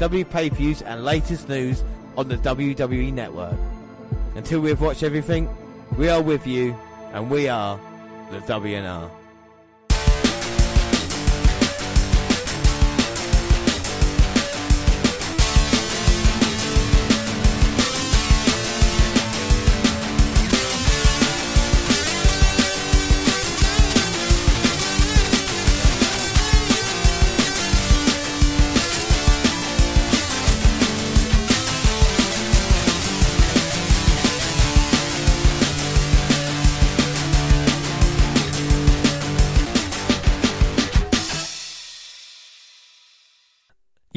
W pay-per-views, and latest news on the WWE Network. Until we have watched everything, we are with you, and we are the WNR.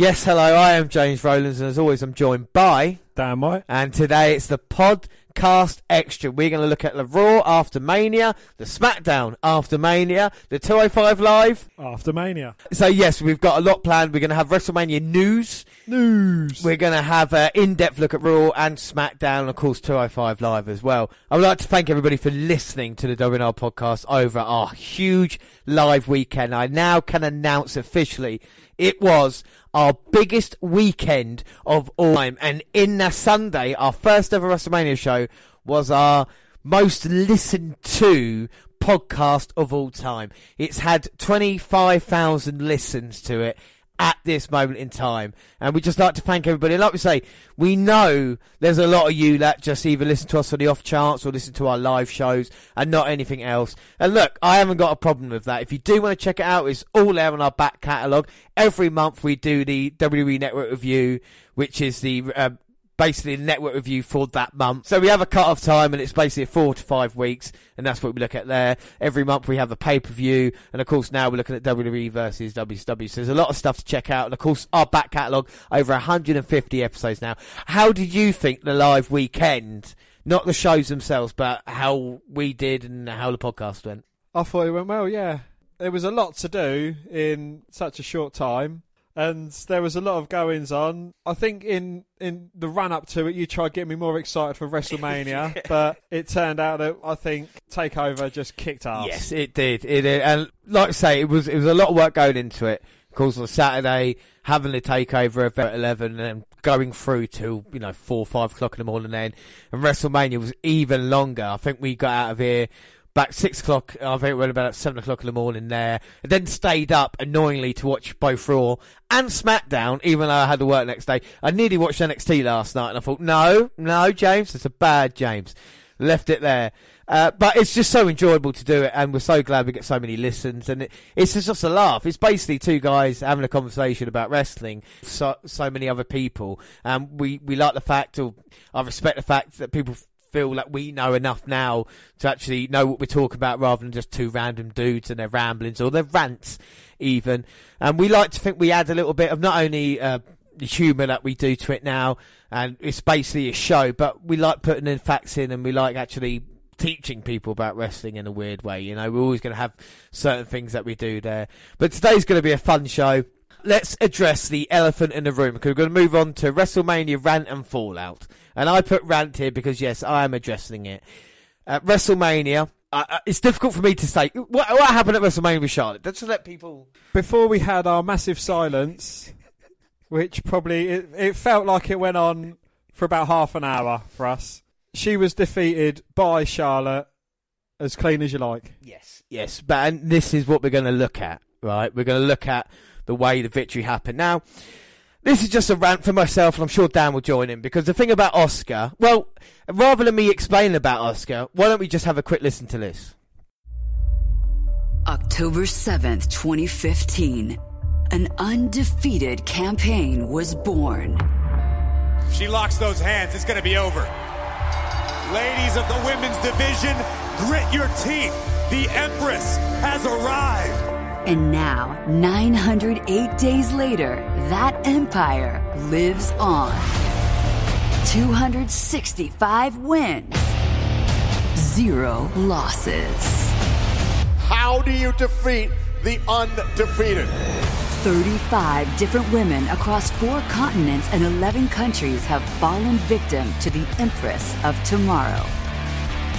Yes, hello, I am James Rowlands, and as always, I'm joined by. Damn right. And today it's the podcast extra. We're going to look at the Raw after Mania, the SmackDown after Mania, the 205 Live. After Mania. So, yes, we've got a lot planned. We're going to have WrestleMania news. News. We're going to have an in depth look at Raw and SmackDown, and of course, 205 Live as well. I would like to thank everybody for listening to the WNR podcast over our huge live weekend. I now can announce officially it was our biggest weekend of all time. And in the Sunday, our first ever WrestleMania show was our most listened to podcast of all time. It's had 25,000 listens to it at this moment in time. And we just like to thank everybody. like we say, we know there's a lot of you that just either listen to us on the off chance or listen to our live shows and not anything else. And look, I haven't got a problem with that. If you do want to check it out, it's all there on our back catalogue. Every month we do the WWE Network review, which is the uh, basically network review for that month. So we have a cut off time and it's basically four to five weeks and that's what we look at there. Every month we have a pay per view and of course now we're looking at WWE versus WCW. So there's a lot of stuff to check out and of course our back catalogue over 150 episodes now. How did you think the live weekend, not the shows themselves, but how we did and how the podcast went? I thought it went well, yeah. There was a lot to do in such a short time and there was a lot of goings on. I think in in the run up to it, you tried getting me more excited for WrestleMania, yeah. but it turned out that I think Takeover just kicked ass. Yes, it did. It did. and like I say, it was it was a lot of work going into it. Of course, on Saturday, having the takeover event at eleven, and going through till you know four, five o'clock in the morning. Then, and WrestleMania was even longer. I think we got out of here back six o'clock. I think we went about seven o'clock in the morning there, and then stayed up annoyingly to watch both Raw and SmackDown, even though I had to work next day. I nearly watched NXT last night, and I thought, no, no, James, it's a bad James. Left it there. Uh, but it's just so enjoyable to do it, and we're so glad we get so many listens. And it, it's just a laugh. It's basically two guys having a conversation about wrestling. So so many other people, and we we like the fact, or I respect the fact that people feel like we know enough now to actually know what we're talking about rather than just two random dudes and their ramblings or their rants even. And we like to think we add a little bit of not only uh, the humour that we do to it now, and it's basically a show, but we like putting in facts in and we like actually teaching people about wrestling in a weird way. You know, we're always going to have certain things that we do there. But today's going to be a fun show. Let's address the elephant in the room because we're going to move on to WrestleMania rant and fallout. And I put rant here because, yes, I am addressing it. At WrestleMania, uh, it's difficult for me to say. What, what happened at WrestleMania with Charlotte? Let's let people. Before we had our massive silence, which probably it, it felt like it went on for about half an hour for us. She was defeated by Charlotte as clean as you like. Yes, yes. But and this is what we're going to look at, right? We're going to look at the way the victory happened. Now, this is just a rant for myself, and I'm sure Dan will join in because the thing about Asuka, well, rather than me explaining about Asuka, why don't we just have a quick listen to this? October 7th, 2015. An undefeated campaign was born. She locks those hands, it's going to be over. Ladies of the women's division, grit your teeth. The Empress has arrived. And now, 908 days later, that empire lives on. 265 wins, zero losses. How do you defeat the undefeated? 35 different women across four continents and 11 countries have fallen victim to the Empress of Tomorrow.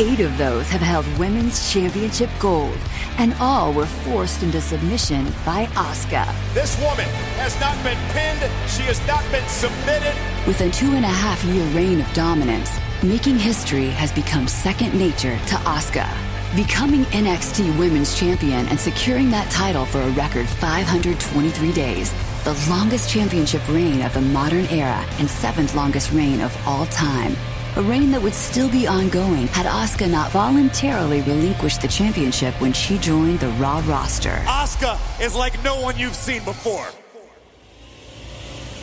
Eight of those have held women's championship gold, and all were forced into submission by Asuka. This woman has not been pinned. She has not been submitted. With a two and a half year reign of dominance, making history has become second nature to Asuka. Becoming NXT Women's Champion and securing that title for a record 523 days, the longest championship reign of the modern era and seventh longest reign of all time. A reign that would still be ongoing had Asuka not voluntarily relinquished the championship when she joined the Raw roster. Asuka is like no one you've seen before.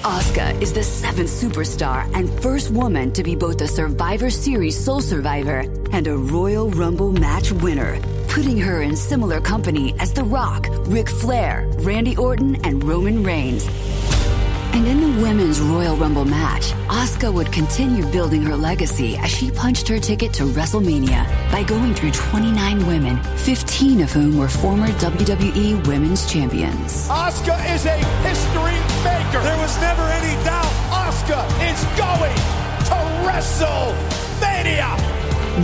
Asuka is the seventh superstar and first woman to be both a Survivor Series sole survivor and a Royal Rumble match winner, putting her in similar company as The Rock, Ric Flair, Randy Orton, and Roman Reigns. And in the women's Royal Rumble match, Asuka would continue building her legacy as she punched her ticket to WrestleMania by going through 29 women, 15 of whom were former WWE Women's Champions. Asuka is a history maker. There was never any doubt. Asuka is going to WrestleMania.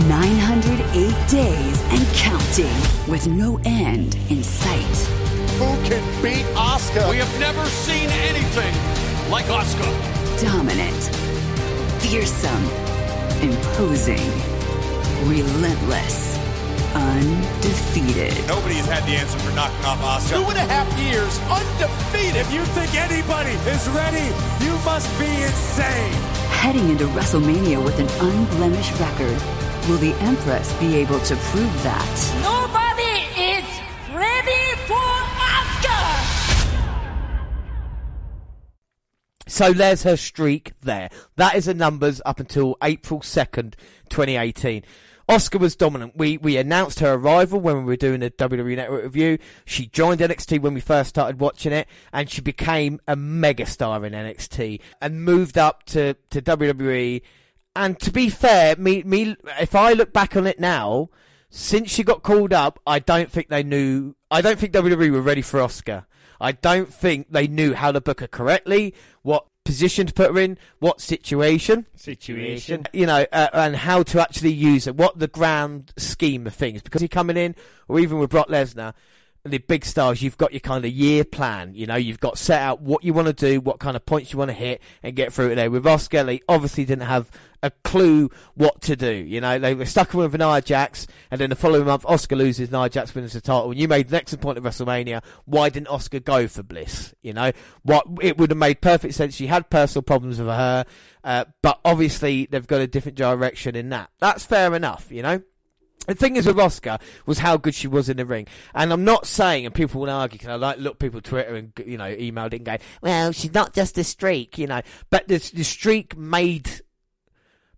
908 days and counting with no end in sight. Who can beat Asuka? We have never seen anything like Asuka. Dominant, fearsome, imposing, relentless, undefeated. Nobody has had the answer for knocking off Asuka. Two and a half years undefeated. If you think anybody is ready, you must be insane. Heading into WrestleMania with an unblemished record, will the Empress be able to prove that? Nobody So there's her streak there. That is the numbers up until April 2nd, 2018. Asuka was dominant. We we announced her arrival when we were doing a WWE Network review. She joined NXT when we first started watching it, and she became a megastar in NXT and moved up to, to WWE. And to be fair, me me if I look back on it now, since she got called up, I don't think they knew. I don't think WWE were ready for Asuka. I don't think they knew how to book her correctly, what position to put her in, what situation, Situation. you know, uh, and how to actually use it, what the grand scheme of things. Because you're coming in, or even with Brock Lesnar, the big stars, you've got your kind of year plan. You know, you've got set out what you want to do, what kind of points you want to hit, and get through it there. With Asuka, they obviously didn't have a clue what to do. You know, they were stuck with Nia Jax, and then the following month, Asuka loses, Nia Jax wins the title. And you made the excellent point of WrestleMania. Why didn't Asuka go for Bliss? You know, what it would have made perfect sense. She had personal problems with her, uh, but obviously they've got a different direction in that. That's fair enough. You know. The thing is with Asuka was how good she was in the ring, and I'm not saying, and people will argue, because I like look people Twitter and you know emailed it and go, well, she's not just a streak, you know, but the the streak made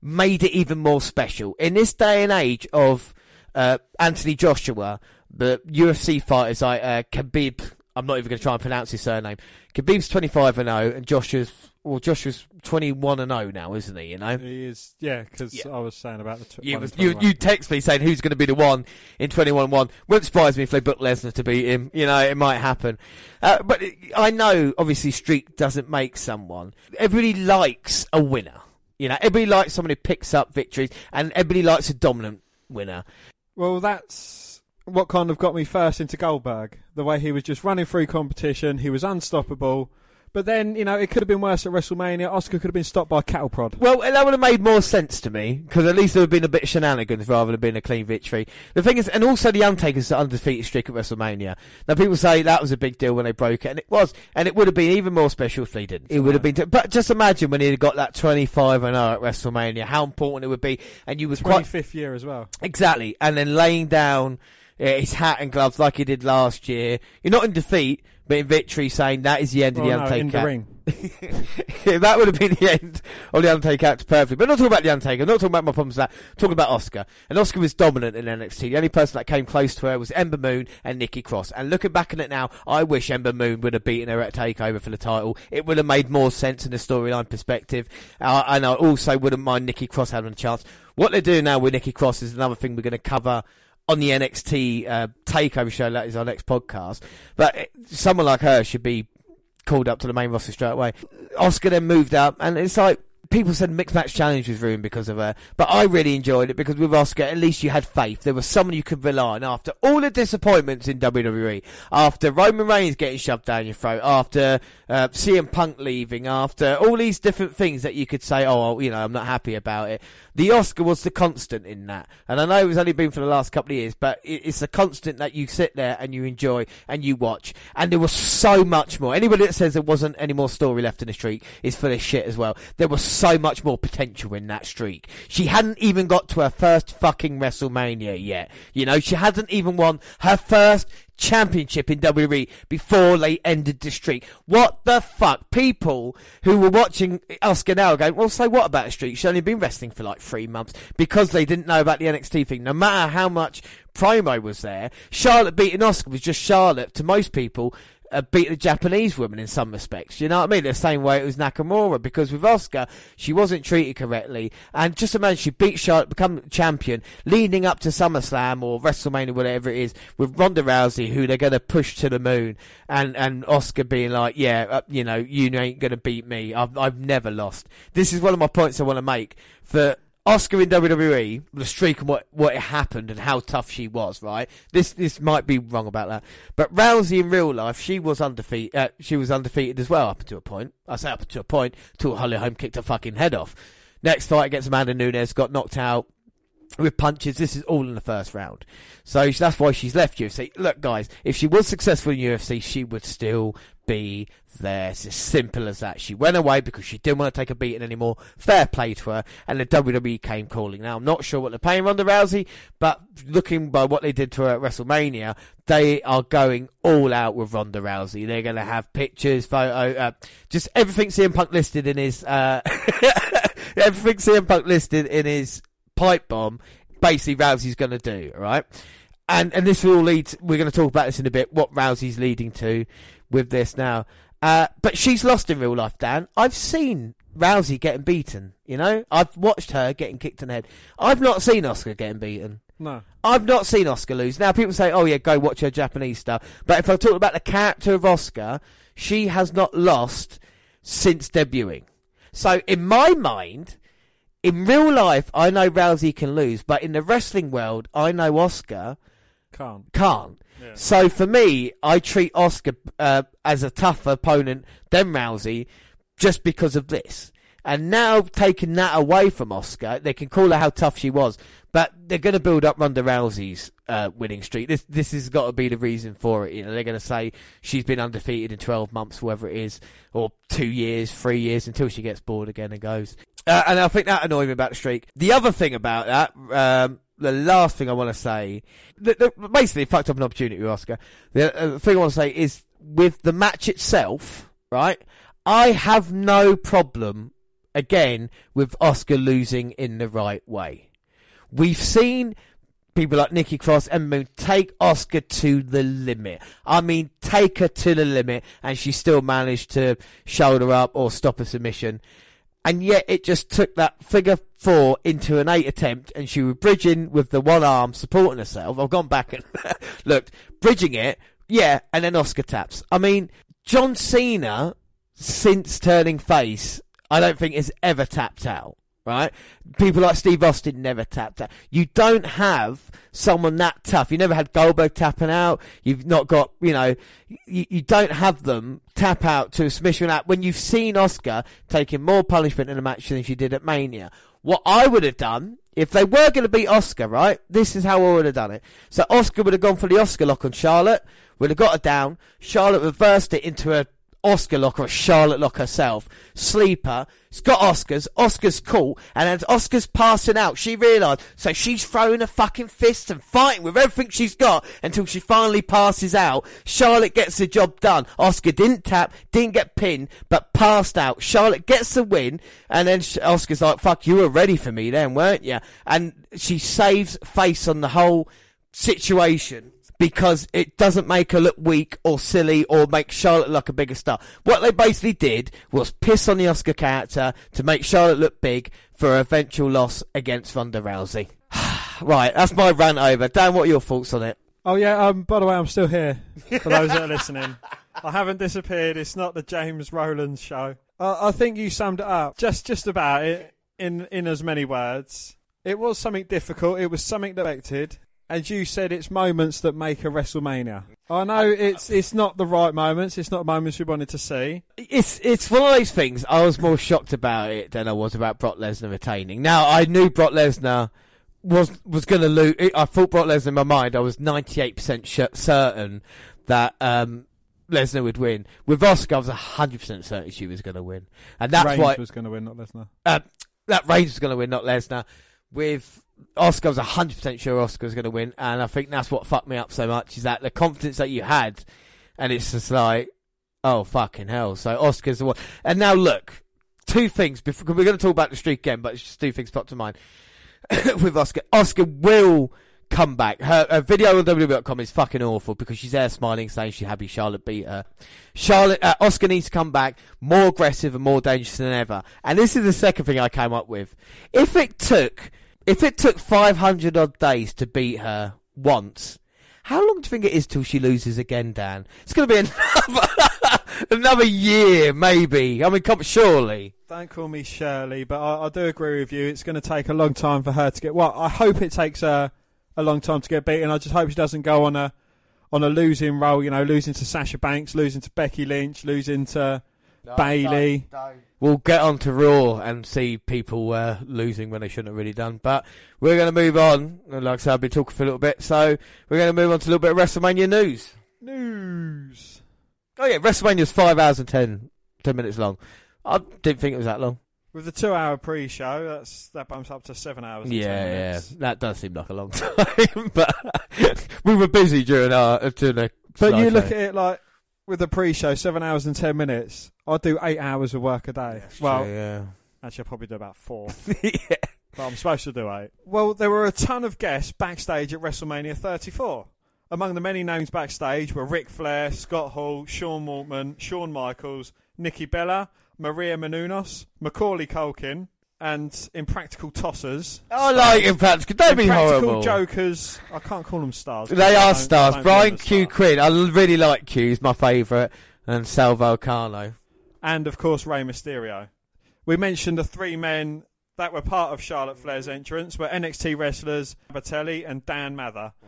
made it even more special in this day and age of uh, Anthony Joshua, the UFC fighters like uh, Khabib. I'm not even going to try and pronounce his surname. Khabib's 25 and 0, and Joshua's well, Josh Joshua's 21 and 0 now, isn't he? You know. He is, yeah, because Yeah. I was saying about the tw- You, was, you you text me saying who's going to be the one in 21-1. Wouldn't surprise me if they book Lesnar to beat him. You know, it might happen. Uh, but it, I know, obviously, streak doesn't make someone. Everybody likes a winner. You know, everybody likes someone who picks up victories, and everybody likes a dominant winner. Well, that's what kind of got me first into Goldberg. The way he was just running through competition, he was unstoppable. But then, you know, it could have been worse at WrestleMania. Asuka could have been stopped by a cattle prod. Well, that would have made more sense to me because at least there would have been a bit of shenanigans rather than being a clean victory. The thing is, and also the Undertaker's undefeated streak at WrestleMania. Now people say that was a big deal when they broke it, and it was, and it would have been even more special if they didn't. It would have been, but just imagine when he'd got that 25 and 0 at WrestleMania, how important it would be, and you was quite 25th year as well. Exactly, and then laying down uh, his hat and gloves like he did last year. You're not in defeat, but in victory, saying that is the end of Well, the no, Undertaker. in the ring. that would have been the end of the Undertaker act perfectly. But I'm not talking about the Undertaker. I'm not talking about my problems with that. I'm talking about Asuka. And Asuka was dominant in NXT. The only person that came close to her was Ember Moon and Nikki Cross. And looking back on it now, I wish Ember Moon would have beaten her at Takeover for the title. It would have made more sense in the storyline perspective. Uh, and I also wouldn't mind Nikki Cross having a chance. What they're doing now with Nikki Cross is another thing we're going to cover on the NXT uh, Takeover show. That is our next podcast. But uh, someone like her should be called up to the main roster straight away. Asuka then moved up, and it's like people said mixed match challenge was ruined because of her, but I really enjoyed it because with Asuka, at least you had faith. There was someone you could rely on after all the disappointments in WWE, after Roman Reigns getting shoved down your throat, after uh, CM Punk leaving, after all these different things that you could say, oh, you know, I'm not happy about it. The Asuka was the constant in that, and I know it's only been for the last couple of years, but it's a constant that you sit there and you enjoy and you watch, and there was so much more. Anybody that says there wasn't any more story left in the street is full of shit as well. There was so much more potential in that streak. She hadn't even got to her first fucking WrestleMania yet. You know, she hadn't even won her first championship in WWE before they ended the streak. What the fuck? People who were watching Asuka now going, well, so what about a streak? She's only been wrestling for like three months because they didn't know about the NXT thing. No matter how much promo was there, Charlotte beating Asuka was just Charlotte to most people uh, beat the Japanese woman in some respects. You know what I mean? The same way it was Nakamura, because with Asuka, she wasn't treated correctly. And just imagine she beat Charlotte, become champion, leading up to SummerSlam or WrestleMania, whatever it is, with Ronda Rousey, who they're going to push to the moon, and, and Asuka being like, yeah, uh, you know, you ain't going to beat me. I've, I've never lost. This is one of my points I want to make for Asuka in WWE, the streak and what, what it happened and how tough she was, right? This this might be wrong about that, but Rousey in real life, she was undefeated. Uh, she was undefeated as well up to a point. I say up to a point till Holly Holm kicked her fucking head off. Next fight against Amanda Nunes, got knocked out with punches. This is all in the first round, so that's why she's left UFC. Look, guys, if she was successful in UFC, she would still be there. It's as simple as that. She went away because she didn't want to take a beating anymore. Fair play to her, and the WWE came calling. Now I'm not sure what they're paying Ronda Rousey, but looking by what they did to her at WrestleMania, they are going all out with Ronda Rousey. They're going to have pictures, photo, uh, just everything CM Punk listed in his, uh, everything CM Punk listed in his pipe bomb. Basically, Rousey's going to do right. And and this will lead. We're going to talk about this in a bit. What Rousey's leading to with this now. Uh, but she's lost in real life, Dan. I've seen Rousey getting beaten. You know, I've watched her getting kicked in the head. I've not seen Asuka getting beaten. No. I've not seen Asuka lose. Now people say, "Oh yeah, go watch her Japanese stuff." But if I talk about the character of Asuka, she has not lost since debuting. So in my mind, in real life, I know Rousey can lose, but in the wrestling world, I know Asuka Can't. can't. So for me, I treat Asuka uh, as a tougher opponent than Rousey just because of this. And now taking that away from Asuka, they can call her how tough she was, but they're going to build up Ronda Rousey's uh, winning streak. This this has got to be the reason for it. You know, they're going to say she's been undefeated in 12 months, whatever it is, or two years, three years, until she gets bored again and goes. Uh, and I think that annoyed me about the streak. The other thing about that, um, the last thing I want to say, the, the, basically fucked up an opportunity Asuka. The, uh, thing I want to say is with the match itself, right? I have no problem again with Asuka losing in the right way. We've seen people like Nikki Cross and Moon take Asuka to the limit. I mean, take her to the limit, and she still managed to shoulder up or stop a submission. And yet it just took that figure four into an eight attempt, and she was bridging with the one arm supporting herself. I've gone back and looked, bridging it, yeah, and then Asuka taps. I mean, John Cena, since turning face, I don't think has ever tapped out. Right? People like Steve Austin never tapped out. You don't have someone that tough. You never had Goldberg tapping out. You've not got, you know, you, you don't have them tap out to a submission out when you've seen Asuka taking more punishment in a match than she did at Mania. What I would have done, if they were going to beat Asuka, right, this is how I would have done it. So Asuka would have gone for the Asuka lock on Charlotte, would have got her down, Charlotte reversed it into a Asuka lock or a Charlotte lock herself. Sleeper. It's got Oscars. Asuka's cool. And as Asuka's passing out, she realised. So she's throwing her fucking fists and fighting with everything she's got until she finally passes out. Charlotte gets the job done. Asuka didn't tap, didn't get pinned, but passed out. Charlotte gets the win. And then Asuka's like, fuck, you were ready for me then, weren't you? And she saves face on the whole situation because it doesn't make her look weak or silly or make Charlotte look a bigger star. What they basically did was piss on the Asuka character to make Charlotte look big for her eventual loss against Ronda Rousey. right, that's my rant over. Dan, what are your thoughts on it? Oh yeah. Um. By the way, I'm still here. For those that are listening, I haven't disappeared. It's not the James Rowlands show. I I think you summed it up just just about it in in as many words. It was something difficult. It was something that expected. As you said, it's moments that make a WrestleMania. I know it's it's not the right moments. It's not moments we wanted to see. It's it's one of those things. I was more shocked about it than I was about Brock Lesnar retaining. Now I knew Brock Lesnar was was going to lose. I thought Brock Lesnar in my mind. I was ninety eight percent certain that um, Lesnar would win. With Asuka, I was hundred percent certain she was going to win, and that's Reigns why was going to win, not Lesnar. uh, that Reigns was going to win, not Lesnar. With Asuka, was hundred percent sure Asuka was going to win, and I think that's what fucked me up so much is that the confidence that you had, and it's just like, oh fucking hell! So Asuka's the one. And now look, two things. Before, we're going to talk about the streak again, but it's just two things popped to mind with Asuka. Asuka will come back. Her, her video on WWE.com is fucking awful because she's there smiling, saying she's happy Charlotte beat her. Charlotte, uh, Asuka needs to come back more aggressive and more dangerous than ever. And this is the second thing I came up with. If it took, if it took 500 odd days to beat her once, how long do you think it is till she loses again, Dan? It's going to be another, another year, maybe. I mean, come, surely. Don't call me Shirley, but I, I do agree with you. It's going to take a long time for her to get. Well, I hope it takes her a long time to get beaten. I just hope she doesn't go on a on a losing roll. You know, losing to Sasha Banks, losing to Becky Lynch, losing to Bayley. We'll get on to Raw and see people uh, losing when they shouldn't have really done. But we're going to move on. Like I said, I've been talking for a little bit. So we're going to move on to a little bit of WrestleMania news. News. Oh, yeah, WrestleMania's 5 hours and 10, 10 minutes long. I didn't think it was that long. With the two-hour pre-show, that's that bumps up to seven hours. And Yeah, 10 yeah. That does seem like a long time. but we were busy during our. During the But you look show. at it like with the pre-show, seven hours and ten minutes. I do eight hours of work a day. well, yeah. actually, I probably do about four. yeah. but I'm supposed to do eight. Well, there were a ton of guests backstage at WrestleMania 34. Among the many names backstage were Ric Flair, Scott Hall, Sean Waltman, Shawn Michaels, Nikki Bella, Maria Menounos, Macaulay Culkin, and Impractical Tossers. I like Impractical. Don't be Impractical horrible. Jokers. I can't call them stars. They are stars. Brian Q. stars. Quinn. I really like Q. He's my favourite. And Sal Vulcano. and of course Rey Mysterio. We mentioned the three men that were part of Charlotte Flair's entrance were NXT wrestlers Batelli and Dan Mather. Oh.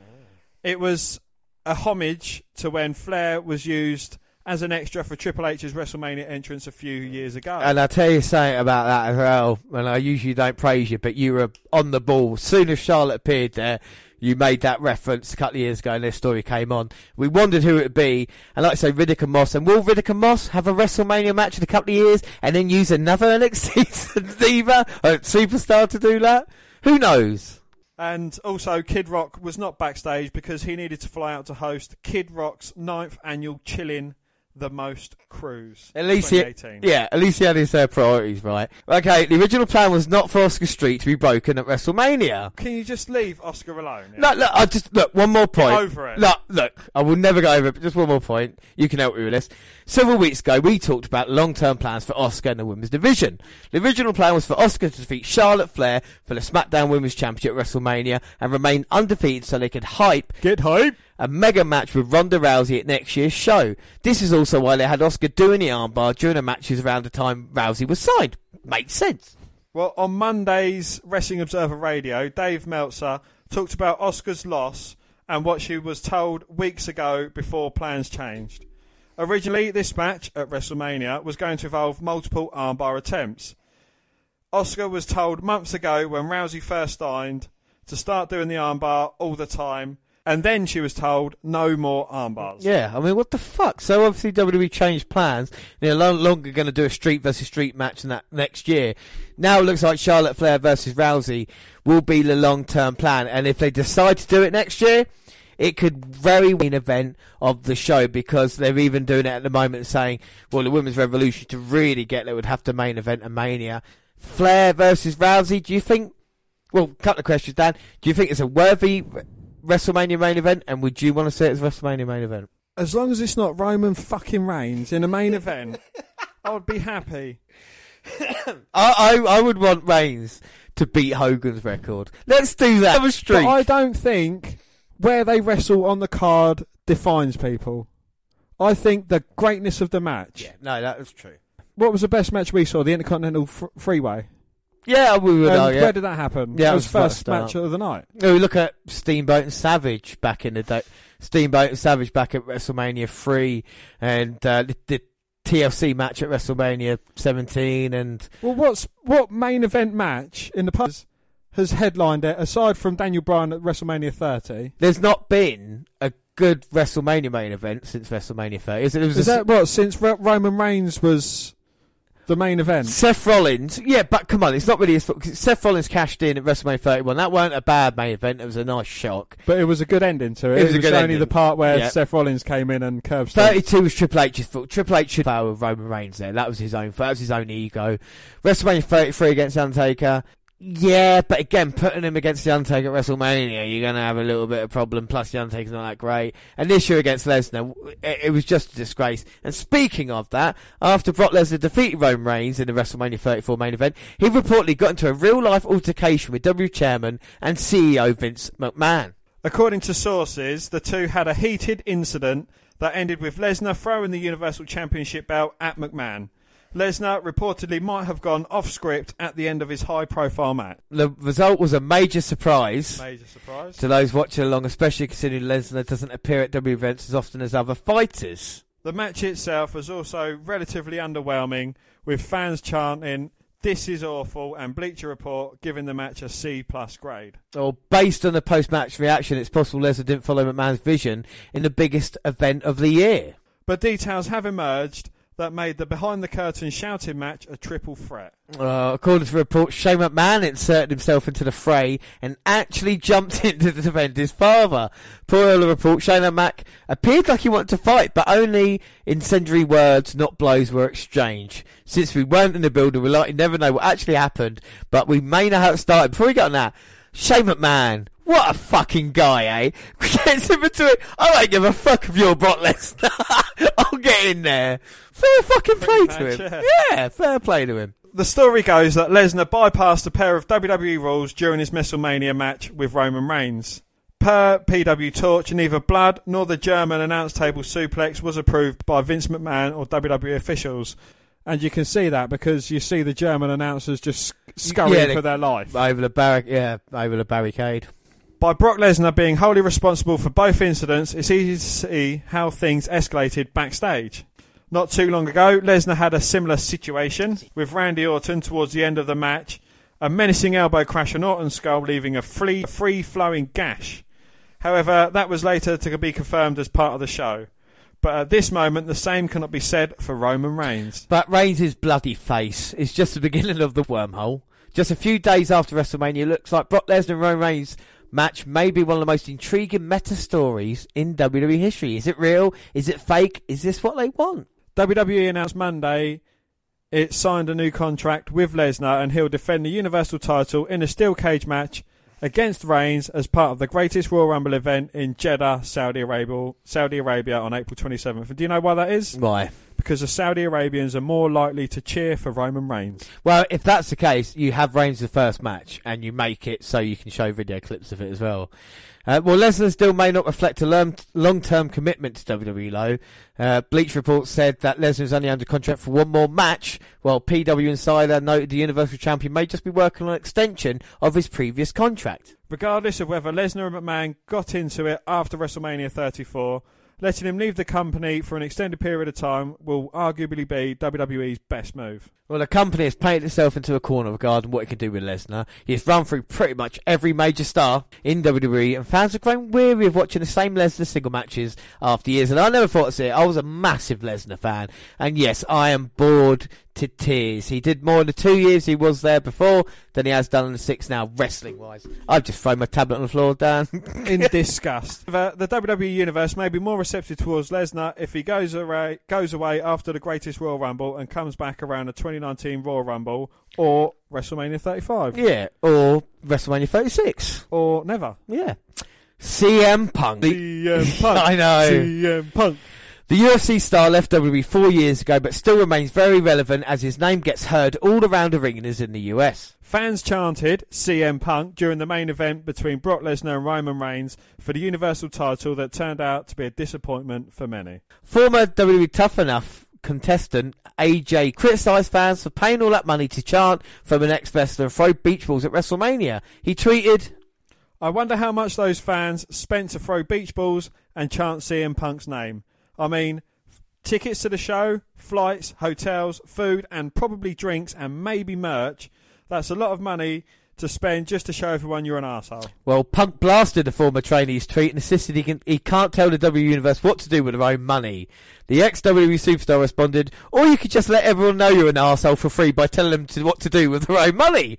It was a homage to when Flair was used as an extra for Triple H's WrestleMania entrance a few years ago. And I'll tell you something about that as well. And I usually don't praise you, but you were on the ball. As soon as Charlotte appeared there, you made that reference a couple of years ago and this story came on. We wondered who it would be. And like I say, Riddick and Moss. And will Riddick and Moss have a WrestleMania match in a couple of years and then use another NXT diva, a superstar to do that? Who knows? And also, Kid Rock was not backstage because he needed to fly out to host Kid Rock's ninth annual Chillin' the Most Cruise. At least he, yeah, at least he had his uh, priorities right. Okay, the original plan was not for Asuka Street to be broken at WrestleMania. Can you just leave Asuka alone? yeah? Look, look, I just look one more point. Get over it. Look, look, I will never go over it. But just one more point. You can help me with this. Several weeks ago, we talked about long-term plans for Asuka in the women's division. The original plan was for Asuka to defeat Charlotte Flair for the SmackDown Women's Championship at WrestleMania and remain undefeated, so they could hype Get hype. a mega match with Ronda Rousey at next year's show. This is also why they had Asuka doing the armbar during the matches around the time Rousey was signed. Makes sense. Well, on Monday's Wrestling Observer Radio, Dave Meltzer talked about Asuka's loss and what she was told weeks ago before plans changed. Originally, this match at WrestleMania was going to involve multiple armbar attempts. Asuka was told months ago when Rousey first signed to start doing the armbar all the time And then she was told no more armbars. Yeah, I mean, what the fuck? So obviously WWE changed plans. They're no longer going to do a street versus street match in that next year. Now it looks like Charlotte Flair versus Rousey will be the long-term plan. And if they decide to do it next year, it could very main event of the show because they're even doing it at the moment saying, well, the Women's Revolution to really get there would have to main event a Mania. Flair versus Rousey, do you think, well, a couple of questions, Dan. Do you think it's a worthy WrestleMania main event and would you want to see it as WrestleMania main event? As long as it's not Roman fucking Reigns in a main event, I would be happy. I, I, I would want Reigns to beat Hogan's record. Let's do that. Have a streak. But I don't think where they wrestle on the card defines people. I think the greatness of the match. yeah, no, that was true. What was the best match we saw? The Intercontinental fr- Freeway. Yeah, we would And know. Yeah. Where did that happen? Yeah, it was was first match of the night. Oh, we look at Steamboat and Savage back in the day. Steamboat and Savage back at WrestleMania 3 and uh, the, the TLC match at WrestleMania 17 and Well, what's what main event match in the past has headlined it aside from Daniel Bryan at WrestleMania 30? there's not been a good WrestleMania main event since WrestleMania 30. Is, it, it was Is a- that what since Ro- Roman Reigns was the main event? Seth Rollins, yeah, but come on, it's not really his fault. Seth Rollins cashed in at WrestleMania 31. That weren't a bad main event. It was a nice shock. But it was a good ending to it. It was a good only ending. the part where Yeah. Seth Rollins came in and curb stomped. 32 was Triple H's fault. Triple H should fail with Roman Reigns there. That was his own fault. That was his own ego. WrestleMania 33 against Undertaker. Yeah, but again, putting him against The Undertaker at WrestleMania, you're going to have a little bit of problem. Plus, The Undertaker's not that great. And this year against Lesnar, it, it was just a disgrace. And speaking of that, after Brock Lesnar defeated Roman Reigns in the WrestleMania 34 main event, he reportedly got into a real-life altercation with W Chairman and CEO Vince McMahon. According to sources, the two had a heated incident that ended with Lesnar throwing the Universal Championship belt at McMahon. Lesnar reportedly might have gone off script at the end of his high profile match. The result was a major surprise. Major surprise. to those watching along, especially considering Lesnar doesn't appear at W events as often as other fighters. The match itself was also relatively underwhelming, with fans chanting, This is awful, and Bleacher Report giving the match a C plus grade. Or based on the post-match reaction, it's possible Lesnar didn't follow McMahon's vision in the biggest event of the year. But details have emerged that made the behind the curtain shouting match a triple threat. Uh, according to reports, Shane McMahon inserted himself into the fray and actually jumped in to defend his father. Per the report, Shane McMahon appeared like he wanted to fight, but only incendiary words, not blows, were exchanged. Since we weren't in the building, we likely never know what actually happened, but we may know how it started. Before we get on that, Shane McMahon, what a fucking guy, eh? Gets him into it. I don't give a fuck if you're Brock Lesnar. I'll get in there. Fair fucking play to match, him. yeah. Yeah, fair play to him. The story goes that Lesnar bypassed a pair of WWE rules during his WrestleMania match with Roman Reigns. Per PW Torch, neither blood nor the German announce table suplex was approved by Vince McMahon or WWE officials. And you can see that because you see the German announcers just sc- scurrying Yeah, they- for their life. Over the barric, yeah, over the barricade. By Brock Lesnar being wholly responsible for both incidents, it's easy to see how things escalated backstage. Not too long ago, Lesnar had a similar situation with Randy Orton towards the end of the match, a menacing elbow crash on Orton's skull, leaving a free, free-flowing gash. However, that was later to be confirmed as part of the show. But at this moment, the same cannot be said for Roman Reigns. But Reigns' bloody face is just the beginning of the wormhole. Just a few days after WrestleMania, looks like Brock Lesnar and Roman Reigns match may be one of the most intriguing meta stories in WWE history. Is it real? Is it fake? Is this what they want? WWE announced Monday it signed a new contract with Lesnar and he'll defend the Universal title in a steel cage match against Reigns as part of the greatest Royal Rumble event in Jeddah, Saudi Arabia, Saudi Arabia on April 27th. And do you know why that is? Why? Because the Saudi Arabians are more likely to cheer for Roman Reigns. Well, if that's the case, you have Reigns the first match, and you make it so you can show video clips of it as well. Uh, well, Lesnar's deal may not reflect a long- long-term commitment to WWE, though. Uh, Bleach Report said that Lesnar is only under contract for one more match, while PW Insider noted the Universal Champion may just be working on an extension of his previous contract. Regardless of whether Lesnar and McMahon got into it after WrestleMania 34, letting him leave the company for an extended period of time will arguably be WWE's best move. Well, the company has painted itself into a corner regarding what it can do with Lesnar. He's run through pretty much every major star in WWE, and fans have grown weary of watching the same Lesnar single matches after years. And I never thought to see it. I was a massive Lesnar fan, and yes, I am bored to tears. He did more in the two years he was there before than he has done in the six now, wrestling wise. I've just thrown my tablet on the floor, Dan. in disgust. The, the WWE universe may be more receptive towards Lesnar if he goes away, goes away after the greatest Royal Rumble and comes back around the 2019 Royal Rumble or WrestleMania 35 yeah, or WrestleMania 36. or never. Yeah. CM Punk. CM Punk. I know. CM Punk. The UFC star left WWE four years ago, but still remains very relevant as his name gets heard all around arenas in the US. Fans chanted CM Punk during the main event between Brock Lesnar and Roman Reigns for the Universal title that turned out to be a disappointment for many. Former WWE Tough Enough contestant AJ criticised fans for paying all that money to chant from an ex-wrestler and throw beach balls at WrestleMania. He tweeted, I wonder how much those fans spent to throw beach balls and chant CM Punk's name. I mean, tickets to the show, flights, hotels, food, and probably drinks and maybe merch. That's a lot of money to spend just to show everyone you're an arsehole. Well, Punk blasted the former trainee's tweet and insisted he, can, he can't tell the W Universe what to do with their own money. The ex-WWE superstar responded, or you could just let everyone know you're an arsehole for free by telling them to, what to do with their own money.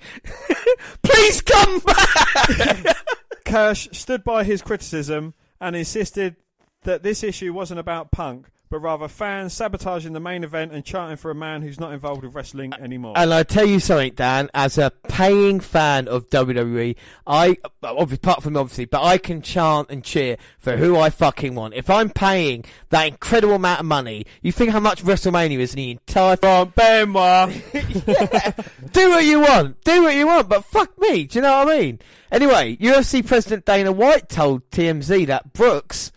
Please come back! Kirsch stood by his criticism and insisted that this issue wasn't about Punk, but rather fans sabotaging the main event and chanting for a man who's not involved with wrestling anymore. And I tell you something, Dan, as a paying fan of WWE, I, obviously, apart from obviously, but I can chant and cheer for who I fucking want. If I'm paying that incredible amount of money, you think how much WrestleMania is in the entire Benoit. yeah. Do what you want. Do what you want, but fuck me. Do you know what I mean? Anyway, UFC President Dana White told TMZ that Brooks,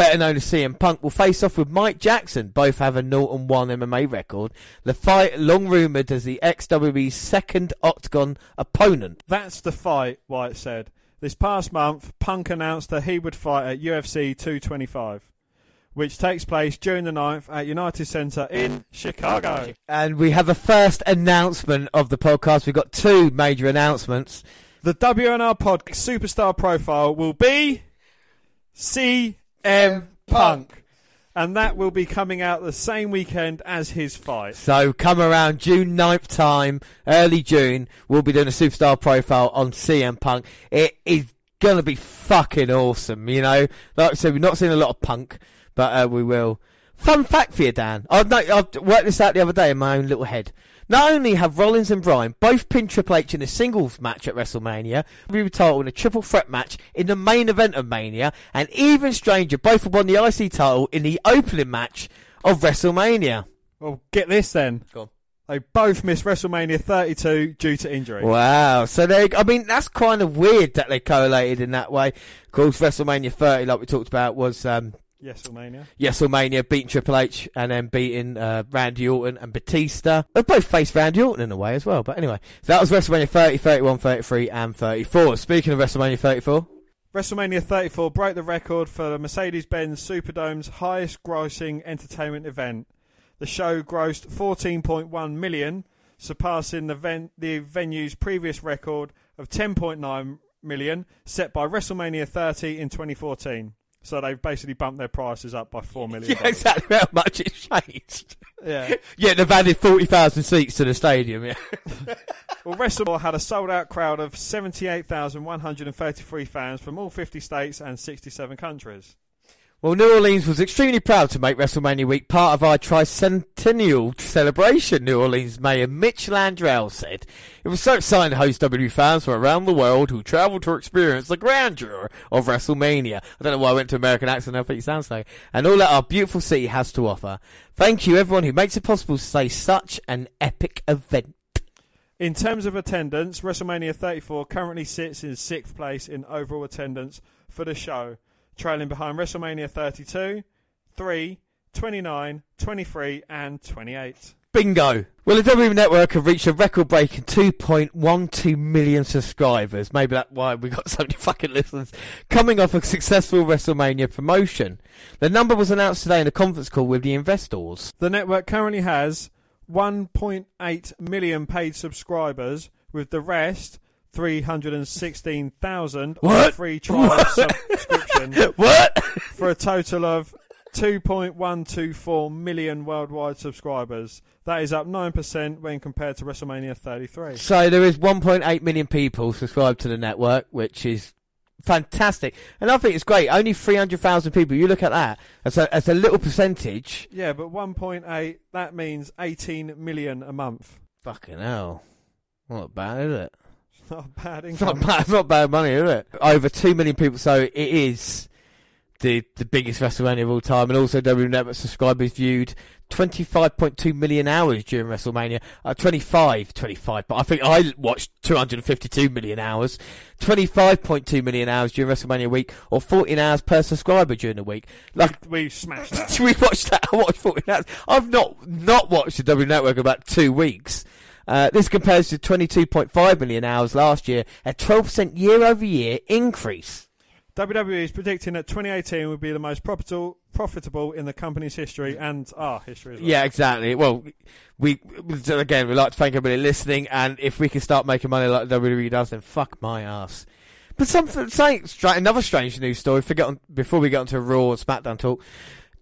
better known as CM Punk, will face off with Mike Jackson. Both have a 0 and 1 MMA record. The fight, long rumoured as the ex-WWE's second Octagon opponent. That's the fight, White said. This past month, Punk announced that he would fight at UFC 225, which takes place June the 9th at United Center in Chicago. And we have a first announcement of the podcast. We've got two major announcements. The WNR Pod superstar profile will be CM Punk. And that will be coming out the same weekend as his fight. So come around June 9th time, early June, we'll be doing a superstar profile on CM Punk. It is gonna be fucking awesome, you know? Like I said, we've not seen a lot of Punk, but uh, we will. Fun fact for you, Dan. I've, no, I've worked this out the other day in my own little head. Not only have Rollins and Bryan both pinned Triple H in a singles match at WrestleMania, we were title in a triple threat match in the main event of Mania, and even stranger, both have won the IC title in the opening match of WrestleMania. Well, get this then. Go on. They both missed WrestleMania 32 due to injury. Wow. So they, I mean, that's kind of weird that they correlated in that way. Of course, WrestleMania 30, like we talked about, was um, WrestleMania. WrestleMania beating Triple H and then beating uh, Randy Orton and Batista. They both faced Randy Orton in a way as well. But anyway, so that was WrestleMania 30, 31, 33, and 34. Speaking of WrestleMania 34, WrestleMania 34 broke the record for the Mercedes-Benz Superdome's highest grossing entertainment event. The show grossed 14.1 million, surpassing the, ven- the venue's previous record of 10.9 million set by WrestleMania 30 in 2014. So they've basically bumped their prices up by 4 million. yeah, exactly how much it changed. Yeah. Yeah, they've added 40,000 seats to the stadium, yeah. Well, WrestleMania had a sold-out crowd of 78,133 fans from all 50 states and 67 countries. Well, New Orleans was extremely proud to make WrestleMania week part of our tricentennial celebration, New Orleans Mayor Mitch Landrieu said. It was so exciting to host WWE fans from around the world who traveled to experience the grandeur of WrestleMania. I don't know why I went to American accent, I think it sounds like. And all that our beautiful city has to offer. Thank you everyone who makes it possible to say such an epic event. In terms of attendance, WrestleMania 34 currently sits in sixth place in overall attendance for the show, trailing behind WrestleMania 32, 3, 29, 23, and 28. Bingo. Well, the WWE Network have reached a record-breaking 2.12 million subscribers. Maybe that's why we got so many fucking listeners. Coming off a successful WrestleMania promotion. The number was announced today in a conference call with the investors. The network currently has 1.8 million paid subscribers, with the rest 316,000 on What? a free trial subscription What? for a total of 2.124 million worldwide subscribers. That is up 9% when compared to WrestleMania 33. So there is 1.8 million people subscribed to the network, which is fantastic. And I think it's great. Only 300,000 people. You look at that. That's a, that's a little percentage. Yeah, but 1.8, that means 18 million a month. Fucking hell. Not bad, is it? It's not bad It's not bad, it's not bad money, is it? Over 2 million people. So it is the the biggest WrestleMania of all time. And also WWE Network subscribers viewed 25.2 million hours during WrestleMania. Uh, 25, 25, but I think I watched 252 million hours. 25.2 million hours during WrestleMania week, or 14 hours per subscriber during the week. Like, We smashed that. we watched that. I watched 14 hours. I've not not watched the W Network in about two weeks. Uh, this compares to 22.5 million hours last year, a 12% year over year increase. WWE is predicting that 2018 will be the most profitable, profitable in the company's history and our history as well. Yeah, exactly. Well, we again we'd like to thank everybody listening, and if we can start making money like WWE does, then fuck my ass. But something, stra- another strange news story. Forget on, before we get onto Raw and SmackDown talk.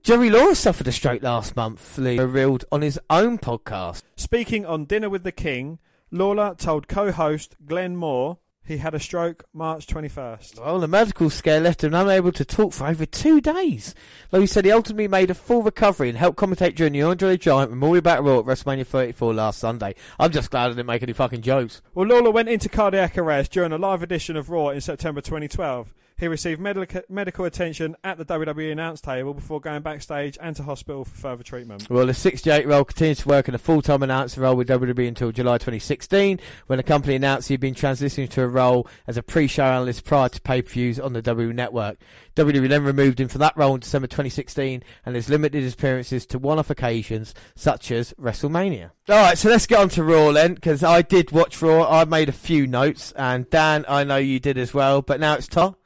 Jerry Lawler suffered a stroke last month. Lee revealed on his own podcast. Speaking on Dinner with the King, Lawler told co-host Glenn Moore he had a stroke March 21st. Well, the medical scare left him unable to talk for over two days. Though he said he ultimately made a full recovery and helped commentate during the Andre the Giant Memorial Battle Royal at WrestleMania 34 last Sunday. I'm just glad I didn't make any fucking jokes. Well, Lawler went into cardiac arrest during a live edition of Raw in September 2012. He received medical medical attention at the WWE announce table before going backstage and to hospital for further treatment. Well, the 68-year-old continues to work in a full-time announcer role with WWE until July 2016, when the company announced he'd been transitioning to a role as a pre-show analyst prior to pay-per-views on the WWE Network. WWE then removed him from that role in December 2016 and has limited his appearances to one-off occasions, such as WrestleMania. All right, so let's get on to Raw then, because I did watch Raw. I made a few notes, and Dan, I know you did as well. But now it's Tom.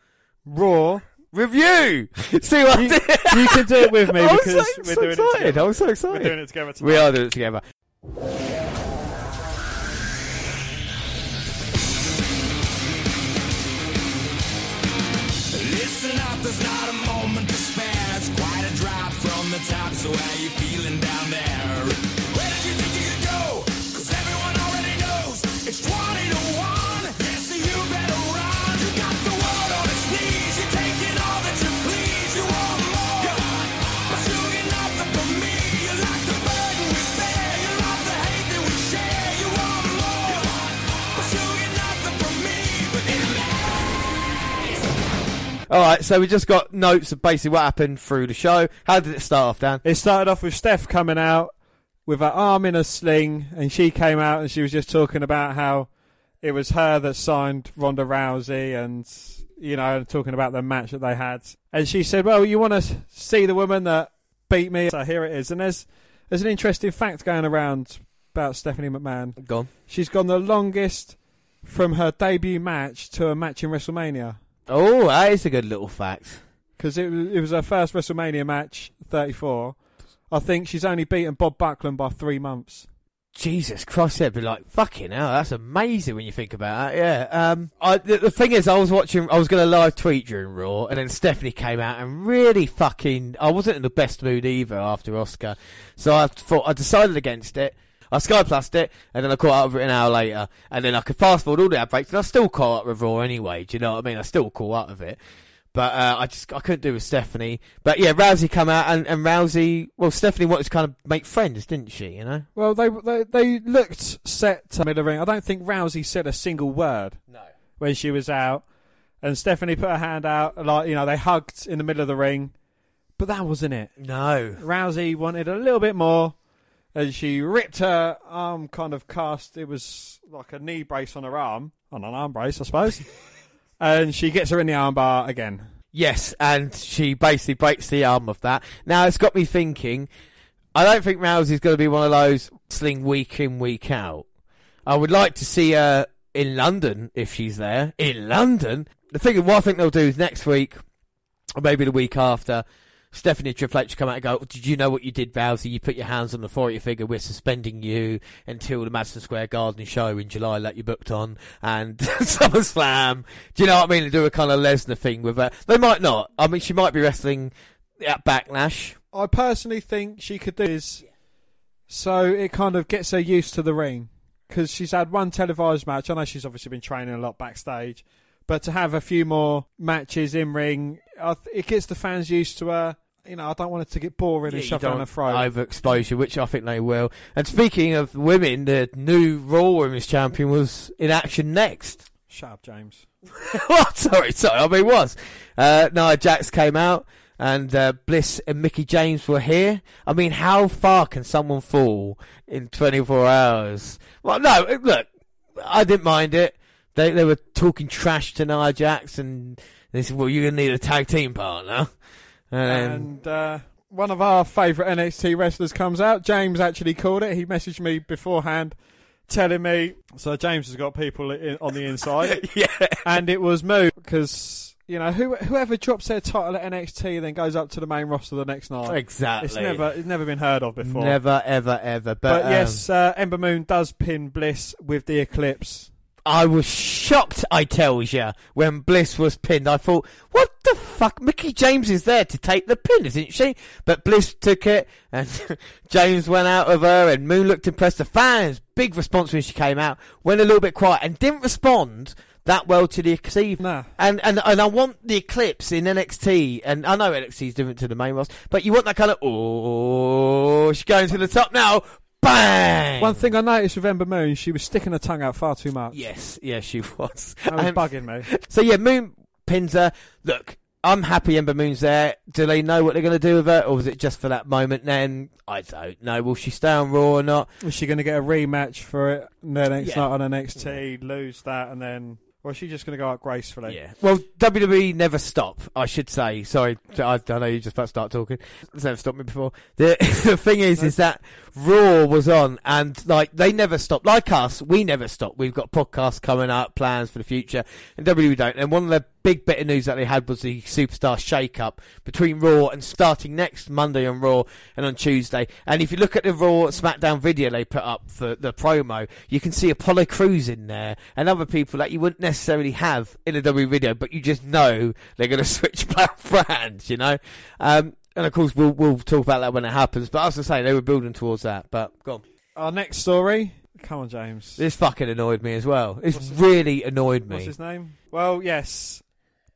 Raw, Review. See what I you, did? you can do it with me I was because so, we're so doing excited. it together. I'm so excited. We're excited. doing it together tonight. We are doing it together. Listen up, there's not a moment to spare. It's quite a drop from the top, so how you feeling All right, so we just got notes of basically what happened through the show. How did it start off, Dan? It started off with Steph coming out with her arm in a sling, and she came out and she was just talking about how it was her that signed Ronda Rousey, and you know, talking about the match that they had. And she said, "Well, you want to see the woman that beat me? So here it is." And there's there's an interesting fact going around about Stephanie McMahon. Gone. She's gone the longest from her debut match to a match in WrestleMania. Oh, that is a good little fact. because it, was- it was her first WrestleMania match, 34. I think she's only beaten Bob Backlund by three months. Jesus Christ, it'd be like fucking hell. That's amazing when you think about it. Yeah. Um. I, the, the thing is, I was watching. I was going to live tweet during Raw, and then Stephanie came out and really fucking. I wasn't in the best mood either after Oscar, so I thought I decided against it. I Sky Plused it, and then I caught up with it an hour later, and then I could fast forward all the ad breaks, and I still caught up with Raw anyway. Do you know what I mean? I still caught up with it. But uh, I just I couldn't do with Stephanie. But yeah, Rousey come out and, and Rousey. Well, Stephanie wanted to kind of make friends, didn't she? You know. Well, they they, they looked set to middle of the ring. I don't think Rousey said a single word No. when she was out, and Stephanie put her hand out like you know they hugged in the middle of the ring, but that wasn't it. No. Rousey wanted a little bit more, and she ripped her arm kind of cast. It was like a knee brace on her arm, on an arm brace, I suppose. and she gets her in the armbar again. Yes, and she basically breaks the arm of that. Now it's got me thinking. I don't think Rousey's going to be one of those sling week in, week out. I would like to see her in London if she's there. In London? The thing, what I think they'll do is next week, or maybe the week after, Stephanie Triple H come out and go, Did you know what you did, Bowser? You put your hands on the authority figure. We're suspending you until the Madison Square Garden show in July that you booked on and SummerSlam. Do you know what I mean? And do a kind of Lesnar thing with her. They might not. I mean, she might be wrestling at Backlash. I personally think she could do this so it kind of gets her used to the ring because she's had one televised match. I know she's obviously been training a lot backstage, but to have a few more matches in ring, it gets the fans used to her. You know, I don't want it to get boring and you shoved down don't throat. Overexposure, which I think they will. And speaking of women, the new Raw Women's Champion was in action next. Shut up, James. what? Sorry, sorry. I mean, was. Uh, Nia Jax came out, and uh, Bliss and Mickie James were here. I mean, how far can someone fall in 24 hours? Well, no, look, I didn't mind it. They they were talking trash to Nia Jax, and they said, "Well, you're gonna need a tag team partner." And, And uh, one of our favourite NXT wrestlers comes out. James actually called it. He messaged me beforehand telling me. So James has got people in, on the inside. yeah, and it was Moo because you know who, whoever drops their title at NXT then goes up to the main roster the next night. exactly. It's never it's never been heard of before. Never, ever, ever. But, But, yes, uh, Ember Moon does pin Bliss with the Eclipse. I was shocked, I tells you, when Bliss was pinned. I thought, what the fuck? Mickie James is there to take the pin, isn't she? But Bliss took it, and James went out of her, and Moon looked impressed. The fans, big response when she came out, went a little bit quiet, and didn't respond that well to the Eclipse. Nah. And, and and I want the Eclipse in NXT, and I know NXT is different to the main roster, but you want that kind of, oh, she's going to the top now, bang! One thing I noticed with Ember Moon, she was sticking her tongue out far too much. Yes, yes, she was. That was And- bugging me. So yeah, Moon pins her. Look, I'm happy Ember Moon's there. Do they know what they're going to do with her, or was it just for that moment? Then I don't know. Will she stay on Raw or not? Is she going to get a rematch for it and then next Yeah. night on NXT, lose that, and then. Or is she just going to go out gracefully? Yeah. Well, WWE never stop. I should say. Sorry, I, I know you just about to start talking. It's never stopped me before. The, the thing is, is that Raw was on, and like they never stop. Like us, we never stop. We've got podcasts coming up, plans for the future, and WWE don't. And one of the big bit of news that they had was the superstar shake-up between Raw and starting next Monday on Raw and on Tuesday. And if you look at the Raw SmackDown video they put up for the promo, you can see Apollo Crews in there and other people that you wouldn't necessarily have in a WWE video, but you just know they're going to switch brands, you know. Um, and of course, we'll we'll talk about that when it happens. But as I say, they were building towards that. But go on. Our next story. Come on, James. This fucking annoyed me as well. It's What's really annoyed me. What's his name? Well, yes.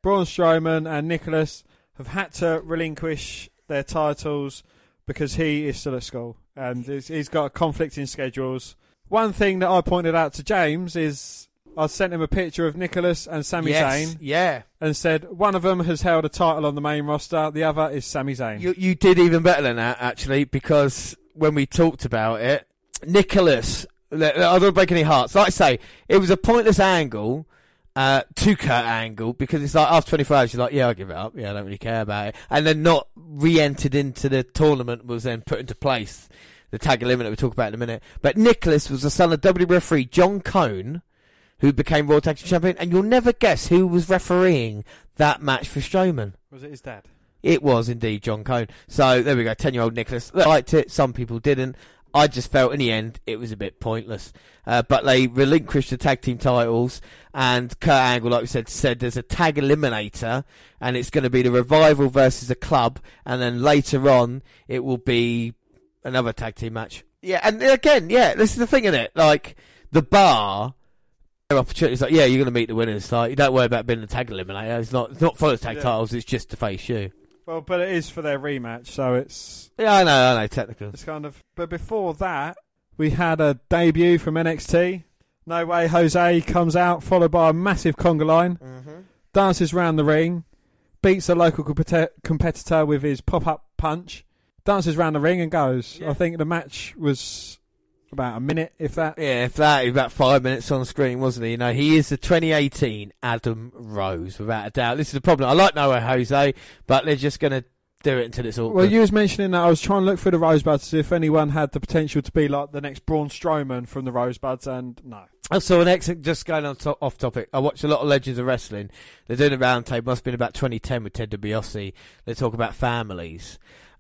Braun Strowman and Nicholas have had to relinquish their titles because he is still at school and he's- got a conflicting schedules. One thing that I pointed out to James is I sent him a picture of Nicholas and Sami yes, Zayn yeah. and said one of them has held a title on the main roster, the other is Sami Zayn. You you did even better than that actually because when we talked about it, Nicholas, I don't break any hearts. Like I say, it was a pointless angle. Uh, to Kurt Angle because it's like after 24 hours you're like yeah I'll give it up yeah I don't really care about it and then not re-entered into the tournament was then put into place the tag eliminator we'll talk about in a minute but Nicholas was the son of WWE referee John Cone who became Raw Tag Team Champion and you'll never guess who was refereeing that match for Strowman Was it his dad? it was indeed John Cone. So there we go, ten-year-old Nicholas liked it. Some people didn't. I just felt in the end it was a bit pointless. Uh, but they relinquished the tag team titles, and Kurt Angle, like we said, said there's a tag eliminator, and it's going to be the revival versus the club, and then later on it will be another tag team match. Yeah, and again, yeah, this is the thing in it. Like the bar. their Opportunities like yeah, you're going to meet the winners. Like you don't worry about being the tag eliminator. It's not it's not for the tag Yeah. titles. It's just to face you. Well, but it is for their rematch, so it's Yeah, I know, I know, technical. It's kind of. But before that, we had a debut from NXT. No way, Jose comes out, followed by a massive conga line, mm-hmm. dances round the ring, beats a local competi- competitor with his pop-up punch, dances round the ring and goes. I think the match was about a minute, if that. Yeah, if that, about five minutes on screen, wasn't he? You know, he is the 2018 Adam Rose, without a doubt. This is the problem. I like No Way Jose, but they're just going to do it until it's all. Well, you was mentioning that I was trying to look for the Rosebuds to see if anyone had the potential to be like the next Braun Strowman from the Rosebuds, and no. I saw an exit just going on to- off topic. I watched a lot of Legends of Wrestling. They're doing a roundtable. Must have been about 2010 with Ted DiBiase. They talk about families,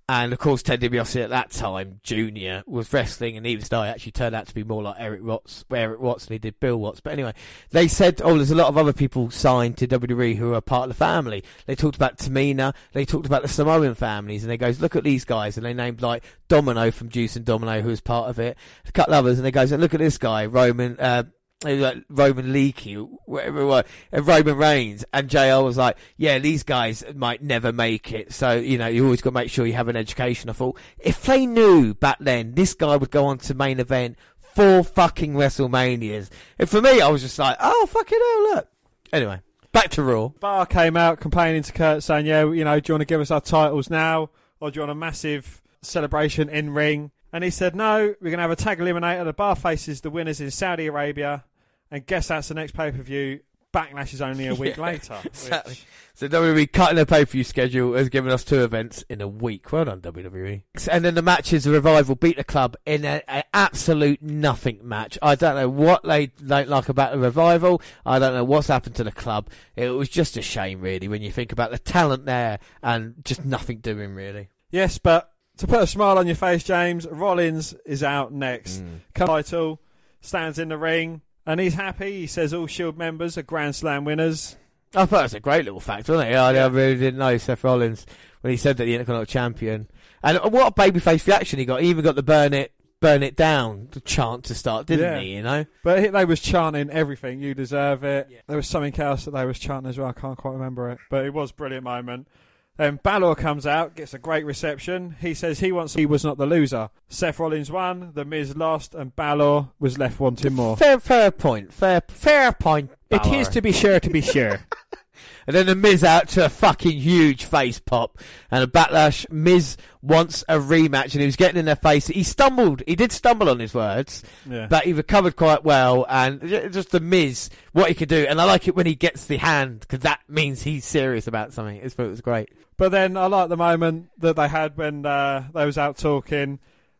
and of course Ted DiBiase at that time, Junior, was wrestling, and even die, actually turned out to be more like Erik Watts, Erik Watts, he did Bill Watts. But anyway, they said, oh, there's a lot of other people signed to WWE who are part of the family. They talked about Tamina. They talked about the Samoan families, and they goes, look at these guys, and they named like Domino from Deuce and Domino, who was part of it. A couple others, and they goes, and look at this guy, Roman. Uh, like Roman Leakee, whatever it was, and Roman Reigns, and JR was like, yeah, these guys might never make it, so, you know, you always got to make sure you have an education. I thought, if they knew back then this guy would go on to main event four fucking WrestleManias, and for me, I was just like, oh, fucking hell, look. Anyway, back to Raw. Bar came out complaining to Kurt, saying, "Yeah, you know, do you want to give us our titles now, or do you want a massive celebration in ring?" And he said, "No, we're going to have a tag eliminator. The Bar faces the winners in Saudi Arabia, and guess that's the next pay per view. Backlash is only a week Yeah, later." exactly. which- So WWE cutting their pay-per-view schedule has given us two events in a week. Well done, WWE. And then the matches, the revival beat the club in an absolute nothing match. I don't know what they don't like about the revival. I don't know what's happened to the club. It was just a shame, really, when you think about the talent there and just nothing doing really. Yes, but to put a smile on your face, James, Rollins is out next. Mm. Title, stands in the ring, and he's happy. He says all Shield members are Grand Slam winners. I thought it was a great little fact, wasn't it? I, I really didn't know Seth Rollins when he said that the Intercontinental Champion. And what a babyface reaction he got. He even got the burn it, burn it down chant to start, didn't Yeah. he? You know. But they was chanting everything. You deserve it. There was something else that they was chanting as well. I can't quite remember it, but it was a brilliant moment. Then Balor comes out, gets a great reception. He says he wants. He was not the loser. Seth Rollins won. The Miz lost, and Balor was left wanting more. Fair, fair point. Fair, fair point. It Balor. is to be sure to be sure. And then the Miz out to a fucking huge face pop and a backlash. Miz wants a rematch and he was getting in their face. He stumbled. He did stumble on his words, Yeah. but he recovered quite well. And just the Miz, what he could do. And I like it when he gets the hand because that means he's serious about something. It's- It was great. But then I like the moment that they had when uh, they was out talking,